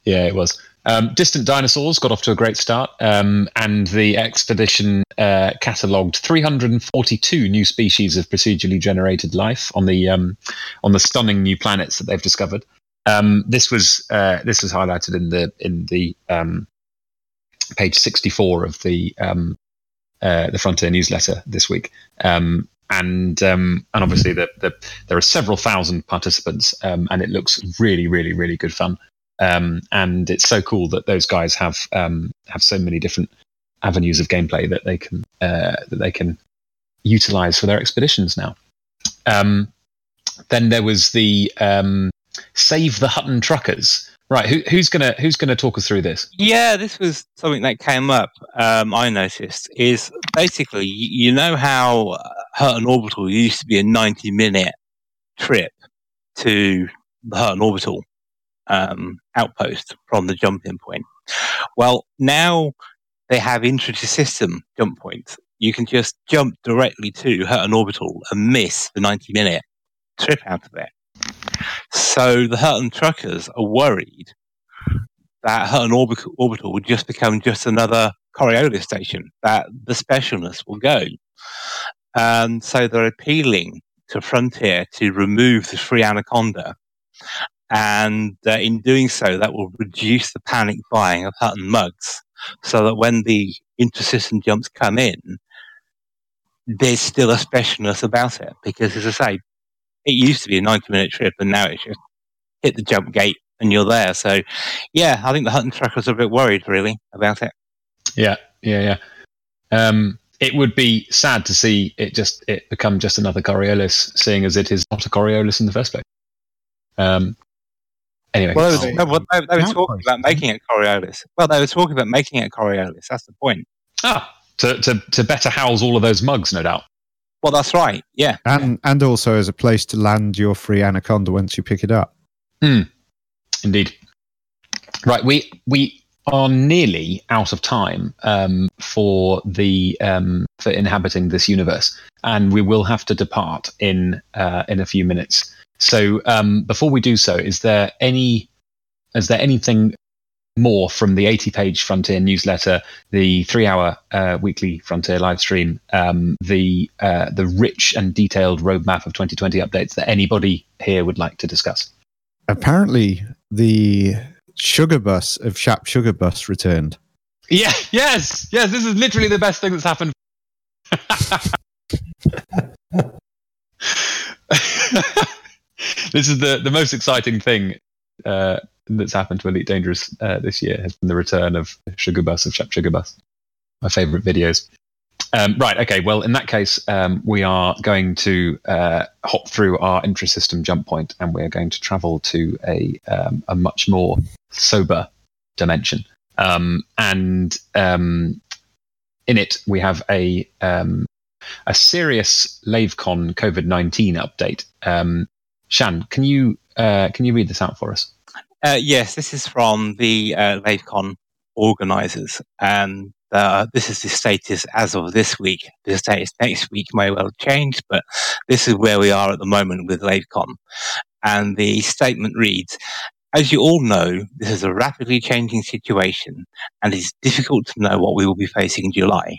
Yeah, it was. Um, Distant Dinosaurs got off to a great start, um, and the expedition uh, catalogued 342 new species of procedurally generated life on the um, on the stunning new planets that they've discovered. Um, this was uh, this was highlighted in the in the um, page 64 of the um, uh, the Frontier newsletter this week. Um, and um, and obviously the, the, there are several thousand participants, um, and it looks really, really, really good fun. Um, and it's so cool that those guys have um, have so many different avenues of gameplay that they can uh, that they can utilize for their expeditions now. Um, then there was the um, Save the Hutton Truckers. Right, who, who's gonna who's gonna talk us through this? Yeah, this was something that came up. Um, I noticed is basically you, know how uh, Hutton Orbital used to be a ninety-minute trip to the Hutton Orbital um, outpost from the jump-in point. Well, now they have intra-system jump points. You can just jump directly to Hutton Orbital and miss the ninety-minute trip out of it. So the Hutton truckers are worried that Hutton Orbital, Orbital would just become just another Coriolis station, that the specialness will go. And so they're appealing to Frontier to remove the free Anaconda. And uh, in doing so, that will reduce the panic buying of Hutton mugs so that when the intersystem jumps come in, there's still a specialness about it. Because as I say, it used to be a 90 minute trip and now it's just hit the jump gate and you're there. So, yeah, I think the Hutton truckers are a bit worried, really, about it. Yeah, yeah, yeah. Um, it would be sad to see it just it become just another Coriolis, seeing as it is not a Coriolis in the first place. Um, anyway, Well, they, were- no, well, they, they were talking about making it Coriolis. Well, they were talking about making it Coriolis. That's the point. ah, to, to to better house all of those mugs, no doubt. Well, that's right. Yeah. and and also as a place to land your free anaconda once you pick it up. Indeed. Right, we we are nearly out of time um, for the um, for inhabiting this universe, and we will have to depart in uh, in a few minutes. So um, before we do so, is there any is there anything more from the 80 page Frontier newsletter, the three hour uh, weekly Frontier live stream, um, the uh, the rich and detailed roadmap of 2020 updates that anybody here would like to discuss? Apparently, the sugar bus of Shap Sugar Bus returned. Yeah, yes, yes. This is literally the best thing that's happened. this is the, the most exciting thing uh, that's happened to Elite Dangerous uh, this year has been the return of Sugar Bus of Shap Sugar Bus. My favorite videos. Um, right. Okay. Well, in that case, um, we are going to uh, hop through our intra-system jump point, and we are going to travel to a um, a much more sober dimension. Um, and um, in it, we have a um, a serious LaveCon COVID nineteen update. Shan, can you uh, can you read this out for us? Uh, yes, this is from the uh, organisers, and uh, this is the status as of this week. The status next week may well change, but this is where we are at the moment with LaveCon. And the statement reads, as you all know, this is a rapidly changing situation, and it's difficult to know what we will be facing in July.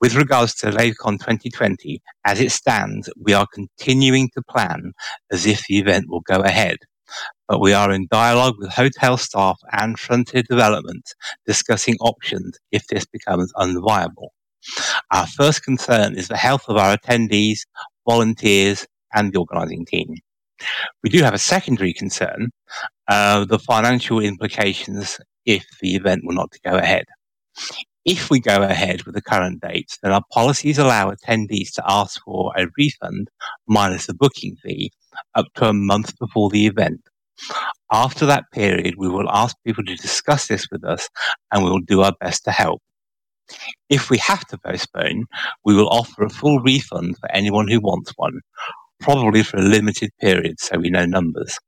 With regards to LaveCon 2020, as it stands, we are continuing to plan as if the event will go ahead. But we are in dialogue with hotel staff and Frontier Development discussing options if this becomes unviable. Our first concern is the health of our attendees, volunteers, and the organising team. We do have a secondary concern, uh, the financial implications if the event were not to go ahead. If we go ahead with the current dates, then our policies allow attendees to ask for a refund minus the booking fee up to a month before the event. After that period, we will ask people to discuss this with us and we will do our best to help. If we have to postpone, we will offer a full refund for anyone who wants one, probably for a limited period so we know numbers.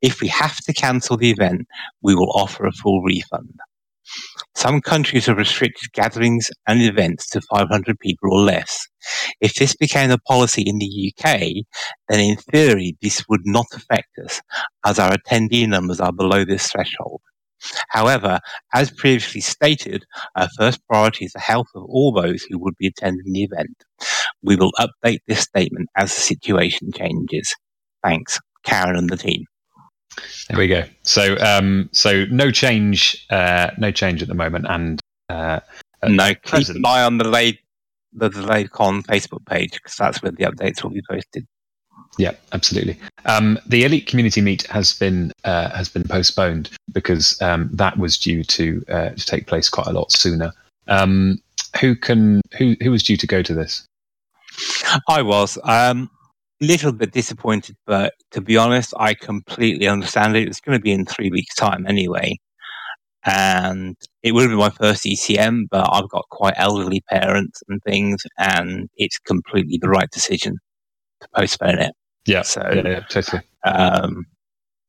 If we have to cancel the event, we will offer a full refund. Some countries have restricted gatherings and events to 500 people or less. If this became a policy in the UK, then in theory this would not affect us, as our attendee numbers are below this threshold. However, as previously stated, our first priority is the health of all those who would be attending the event. We will update this statement as the situation changes. Thanks, Karen and the team. There we go. So, um, so no change, uh, no change at the moment, and uh, No, keep an eye on the delayed, the LaveCon Facebook page because that's where the updates will be posted. Yeah, absolutely. Um, the elite community meet has been uh, has been postponed because um, that was due to uh, to take place quite a lot sooner. Um, who can who who was due to go to this? I was um, little bit disappointed, but to be honest, I completely understand it. It's going to be in three weeks' time anyway. And it would have been my first ECM, but I've got quite elderly parents and things, and it's completely the right decision to postpone it. Yeah, So, yeah, yeah, totally. um,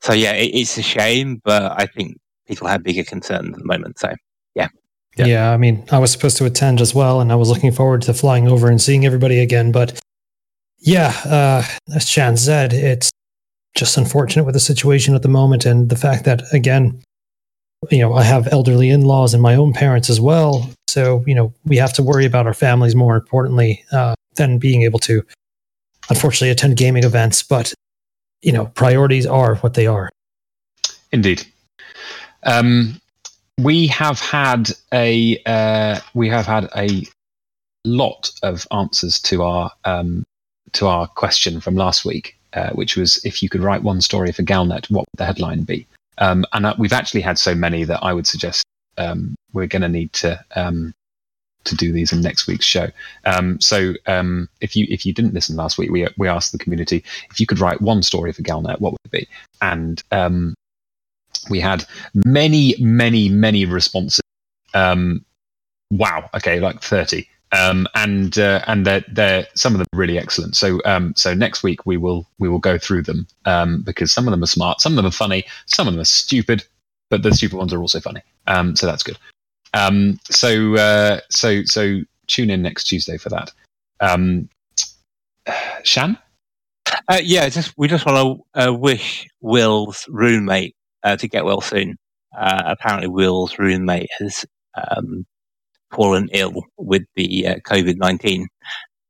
so yeah, it, it's a shame, but I think people have bigger concerns at the moment. So Yeah. Yeah. I mean, I was supposed to attend as well, and I was looking forward to flying over and seeing everybody again. But yeah, uh, as Shan said, it's just unfortunate with the situation at the moment, and the fact that again, you know, I have elderly in-laws and my own parents as well. So you know, we have to worry about our families more importantly uh, than being able to, unfortunately, attend gaming events. But you know, priorities are what they are. Indeed. Um, we have had a uh, we have had a lot of answers to our um, to our question from last week, uh, which was if you could write one story for Galnet, what would the headline be? Um, and uh, we've actually had so many that I would suggest um, we're going to need to um, to do these in next week's show. Um, so um, if you if you didn't listen last week, we we asked the community if you could write one story for Galnet, what would it be? And um, we had many, many, many responses. Wow, okay, like thirty, um, and uh, and they're, they're some of them are really excellent. So um, so next week we will we will go through them um, because some of them are smart, some of them are funny, some of them are stupid, but the stupid ones are also funny. Um, so that's good. Um, so uh, so so tune in next Tuesday for that. Um, Shan, Uh, yeah, just we just want to uh, wish Will's roommate uh, to get well soon. Uh, apparently, Will's roommate has um, fallen ill with the uh, COVID nineteen,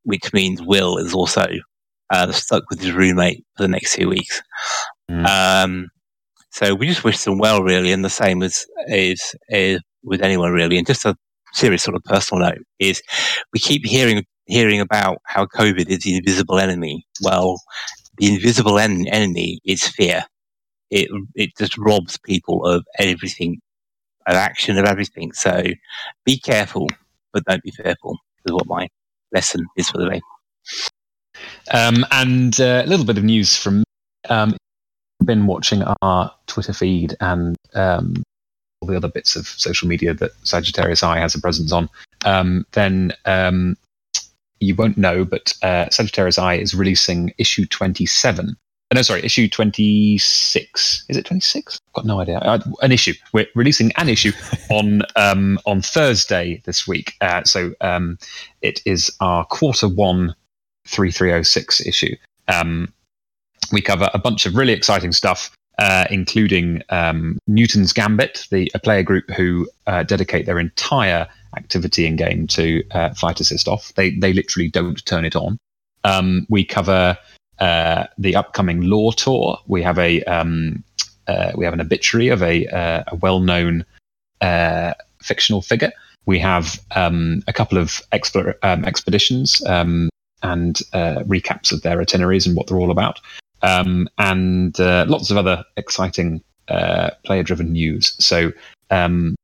which means Will is also uh, stuck with his roommate for the next two weeks. Mm. Um, so we just wish them well, really, and the same as is, is with anyone really. And just a serious sort of personal note is we keep hearing hearing about how COVID is the invisible enemy. Well, the invisible en- enemy is fear. It it just robs people of everything, of action, of everything. So be careful, but don't be fearful. Is what my lesson is for the day. Um, and uh, a little bit of news from um, been watching our Twitter feed and um, all the other bits of social media that Sagittarius Eye has a presence on. Um, then um, you won't know, but uh, Sagittarius Eye is releasing issue twenty seven. No, sorry, issue twenty six. Is it twenty six? Got no idea. Uh, an issue. We're releasing an issue on um, on Thursday this week. Uh, so um, it is our quarter one 3306 issue. Um, we cover a bunch of really exciting stuff, uh, including um, Newton's Gambit, the a player group who uh, dedicate their entire activity in game to uh, Flight Assist off. They they literally don't turn it on. Um, we cover uh, the upcoming Lore Tour. We have a um, uh, we have an obituary of a, uh, a well-known uh, fictional figure. We have um, a couple of um, expeditions um, and uh, recaps of their itineraries and what they're all about, um, and lots of other exciting uh, player-driven news. So um,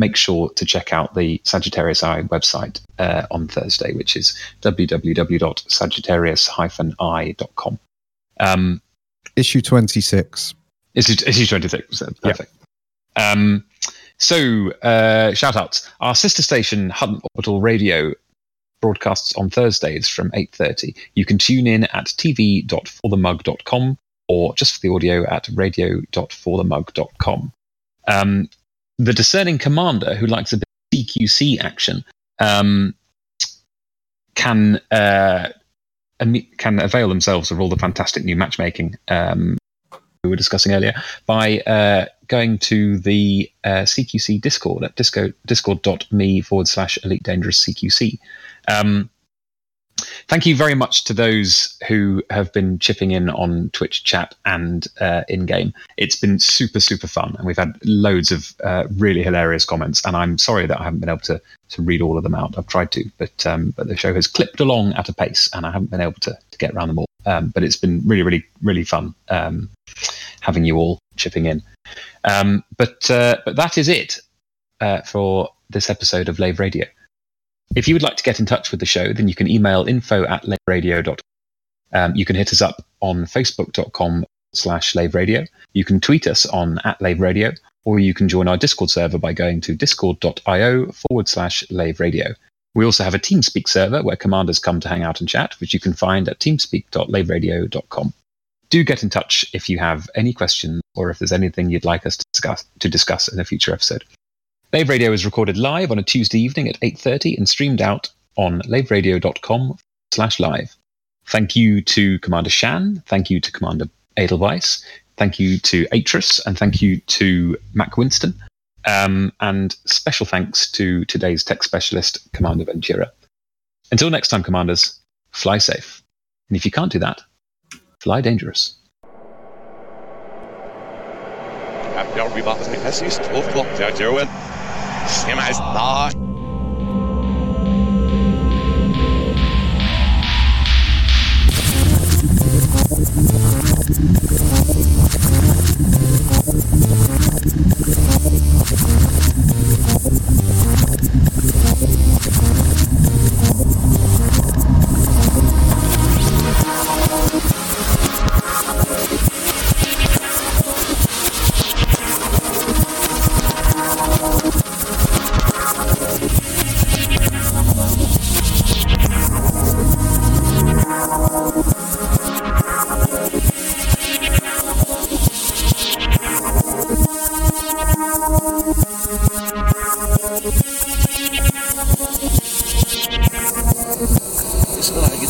make sure to check out the Sagittarius Eye website uh, on Thursday, which is www.sagittarius-eye.com. Um, Issue 26. issue, issue 26. uh, Perfect. Um, so, uh, shout outs. Our sister station, Hutton Orbital Radio, broadcasts on Thursdays from 8.30. You can tune in at tv.forthemug.com or just for the audio at radio.forthemug.com. Um, the discerning commander who likes a bit of CQC action um, can uh, can avail themselves of all the fantastic new matchmaking um, we were discussing earlier by uh, going to the uh, CQC Discord at disco, discord.me forward slash elite dangerous CQC. Um, thank you very much to those who have been chipping in on Twitch chat and uh, in game. It's been super, super fun, and we've had loads of uh, really hilarious comments. And I'm sorry that I haven't been able to to read all of them out. I've tried to, but um, but the show has clipped along at a pace, and I haven't been able to to get around them all. Um, but it's been really, really, really fun um, having you all chipping in. Um, but uh, but that is it uh, for this episode of Lave Radio. If you would like to get in touch with the show, then you can email info at laveradio.com. Um, you can hit us up on facebook.com slash laveradio. You can tweet us on at laveradio, or you can join our Discord server by going to discord.io forward slash laveradio. We also have a TeamSpeak server where commanders come to hang out and chat, which you can find at teamspeak.laveradio.com. Do get in touch if you have any questions or if there's anything you'd like us to discuss, to discuss in a future episode. Lave Radio is recorded live on a Tuesday evening at 8.30 and streamed out on laveradio.com slash live. Thank you to Commander Shan. Thank you to Commander Edelweiss. Thank you to Atris. And thank you to Mac Winston. Um, and special thanks to today's tech specialist, Commander Ventura. Until next time, Commanders, fly safe. And if you can't do that, fly dangerous. Bjørn Bybanen som er sist. Og flott, ja, Joel. Him as not.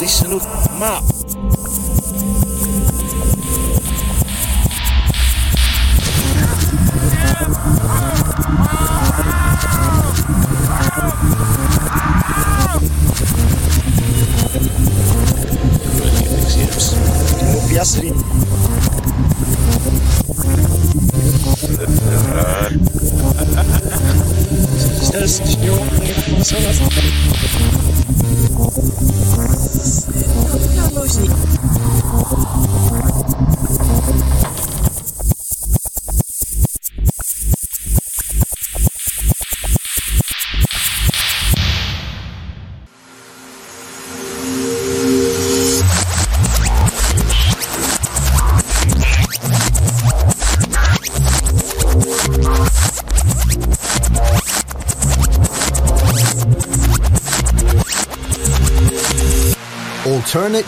This is a map.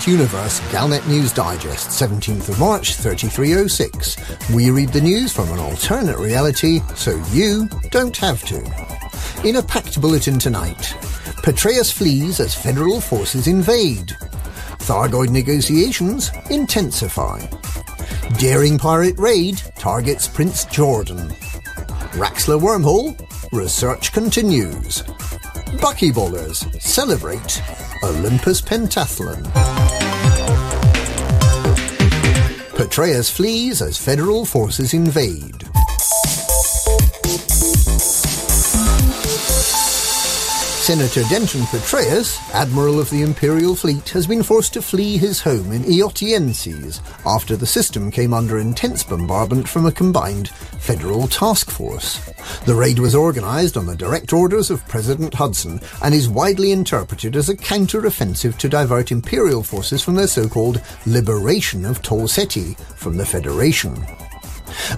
Universe Galnet News Digest, 17th of March 3306. We read the news from an alternate reality so you don't have to. In a packed bulletin tonight, Patreus flees as federal forces invade. Thargoid negotiations intensify. Daring pirate raid targets Prince Jordan. Raxxla wormhole, research continues. Buckyballers celebrate Olympus Pentathlon. Patreus flees as federal forces invade. Senator Denton Patreus, Admiral of the Imperial Fleet, has been forced to flee his home in Eotienses after the system came under intense bombardment from a combined federal task force. The raid was organised on the direct orders of President Hudson and is widely interpreted as a counter-offensive to divert Imperial forces from their so-called liberation of Tolseti from the Federation.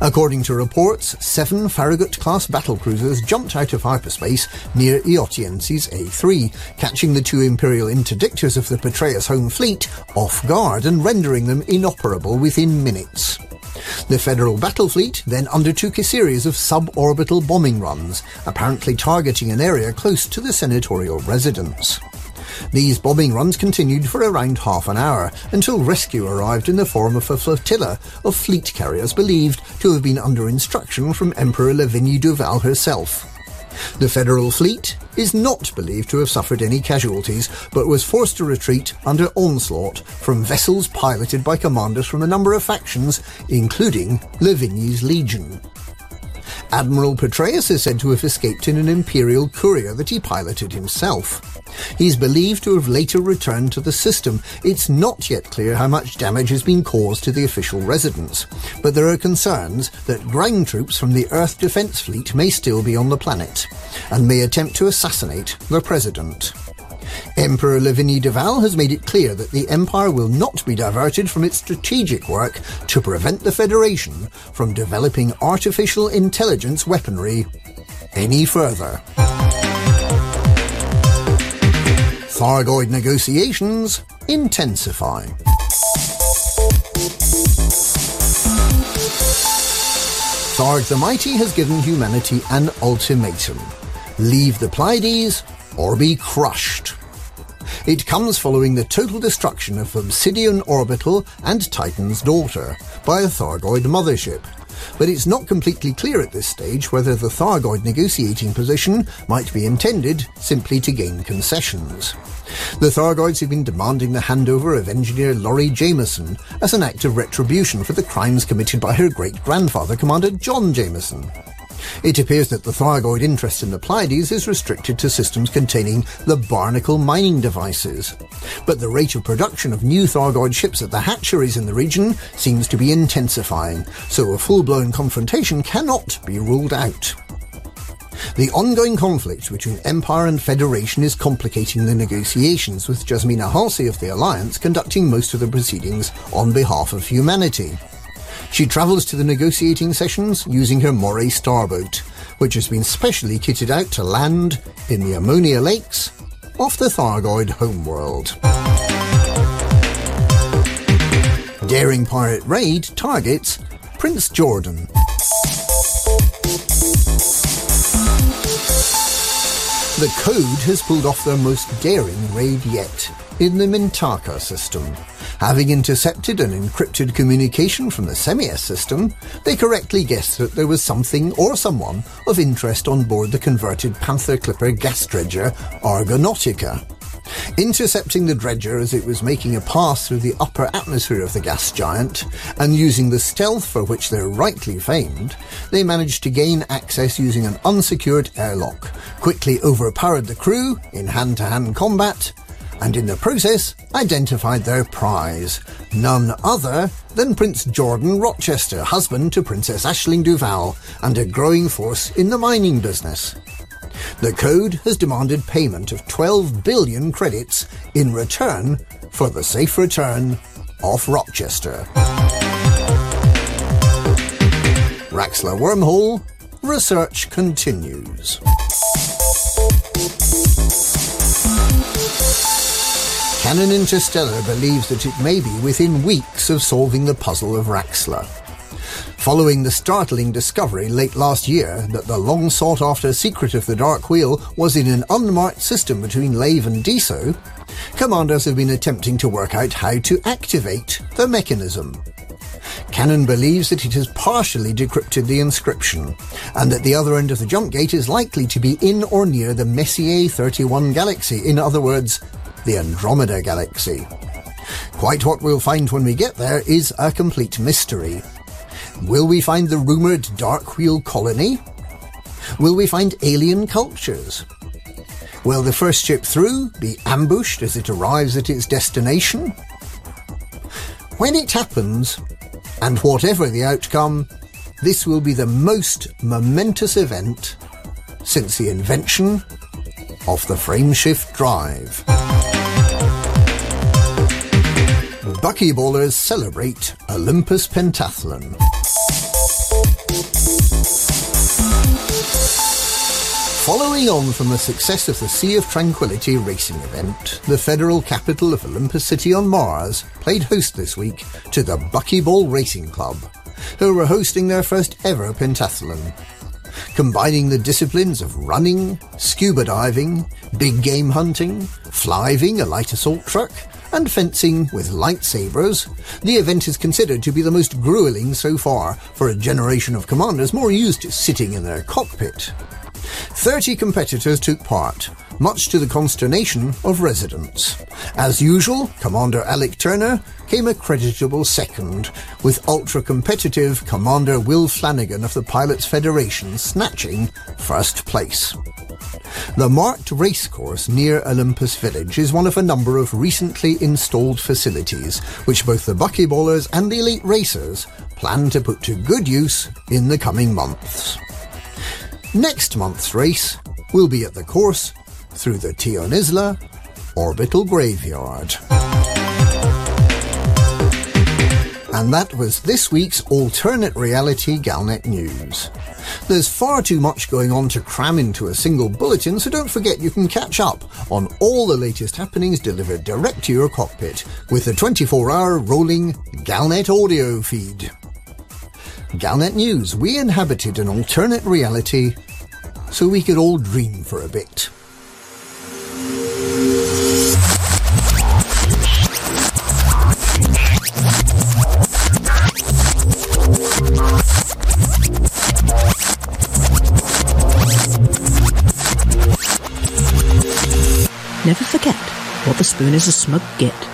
According to reports, seven Farragut-class battlecruisers jumped out of hyperspace near Eotienses A3, catching the two Imperial interdictors of the Patreus home fleet off guard and rendering them inoperable within minutes. The Federal battle fleet then undertook a series of suborbital bombing runs, apparently targeting an area close to the senatorial residence. These bombing runs continued for around half an hour until rescue arrived in the form of a flotilla of fleet carriers believed to have been under instruction from Emperor Lavigny-Duval herself. The Federal fleet is not believed to have suffered any casualties, but was forced to retreat under onslaught from vessels piloted by commanders from a number of factions, including Lavigny's Legion. Admiral Patreus is said to have escaped in an Imperial courier that he piloted himself. He's believed to have later returned to the system. It's not yet clear how much damage has been caused to the official residence, but there are concerns that ground troops from the Earth Defense Fleet may still be on the planet and may attempt to assassinate the President. Emperor Lavigny-Duval has made it clear that the Empire will not be diverted from its strategic work to prevent the Federation from developing artificial intelligence weaponry any further. Thargoid negotiations intensify. Tharg the Mighty has given humanity an ultimatum. Leave the Pleiades or be crushed. It comes following the total destruction of Obsidian Orbital and Titan's daughter by a Thargoid mothership. But it's not completely clear at this stage whether the Thargoid negotiating position might be intended simply to gain concessions. The Thargoids have been demanding the handover of engineer Lori Jameson as an act of retribution for the crimes committed by her great-grandfather, Commander John Jameson. It appears that the Thargoid interest in the Pleiades is restricted to systems containing the Barnacle mining devices. But the rate of production of new Thargoid ships at the hatcheries in the region seems to be intensifying, so a full-blown confrontation cannot be ruled out. The ongoing conflict between Empire and Federation is complicating the negotiations, with Jasmina Halsey of the Alliance conducting most of the proceedings on behalf of humanity. She travels to the negotiating sessions using her Moray starboat, which has been specially kitted out to land in the Ammonia Lakes off the Thargoid homeworld. Daring Pirate Raid targets Prince Jordan. The Code has pulled off their most daring raid yet in the Mintaka system. Having intercepted an encrypted communication from the Semias system, they correctly guessed that there was something or someone of interest on board the converted Panther Clipper gas dredger Argonautica. Intercepting the dredger as it was making a pass through the upper atmosphere of the gas giant, and using the stealth for which they're rightly famed, they managed to gain access using an unsecured airlock, quickly overpowered the crew in hand-to-hand combat, and in the process identified their prize, none other than Prince Jordan Rochester, husband to Princess Aisling Duval, and a growing force in the mining business. The Code has demanded payment of 12 billion credits in return for the safe return of Rochester. Raxxla Wormhole, research continues. Canonn Interstellar believes that it may be within weeks of solving the puzzle of Raxxla. Following the startling discovery late last year that the long sought after secret of the Dark Wheel was in an unmarked system between Lave and Diso, commanders have been attempting to work out how to activate the mechanism. Canonn believes that it has partially decrypted the inscription, and that the other end of the jump gate is likely to be in or near the Messier 31 galaxy, in other words, the Andromeda Galaxy. Quite what we'll find when we get there is a complete mystery. Will we find the rumoured Dark Wheel colony? Will we find alien cultures? Will the first ship through be ambushed as it arrives at its destination? When it happens, and whatever the outcome, this will be the most momentous event since the invention of the frameshift drive. Buckyballers celebrate Olympus Pentathlon. Following on from the success of the Sea of Tranquility racing event, the federal capital of Olympus City on Mars played host this week to the Buckyball Racing Club, who were hosting their first ever pentathlon. Combining the disciplines of running, scuba diving, big game hunting, flying a light assault truck, and fencing with lightsabers, the event is considered to be the most grueling so far for a generation of commanders more used to sitting in their cockpit. 30 competitors took part, much to the consternation of residents. As usual, Commander Alec Turner came a creditable second, with ultra competitive Commander Will Flanagan of the Pilots Federation snatching first place. The marked racecourse near Olympus Village is one of a number of recently installed facilities which both the buckyballers and the elite racers plan to put to good use in the coming months. Next month's race will be at the course through the Tionisla Orbital Graveyard. And that was this week's alternate reality Galnet news. There's far too much going on to cram into a single bulletin, so don't forget you can catch up on all the latest happenings delivered direct to your cockpit with the 24 hour rolling Galnet audio feed. Galnet News, we inhabited an alternate reality so we could all dream for a bit. Never forget what the spoon is a smug git.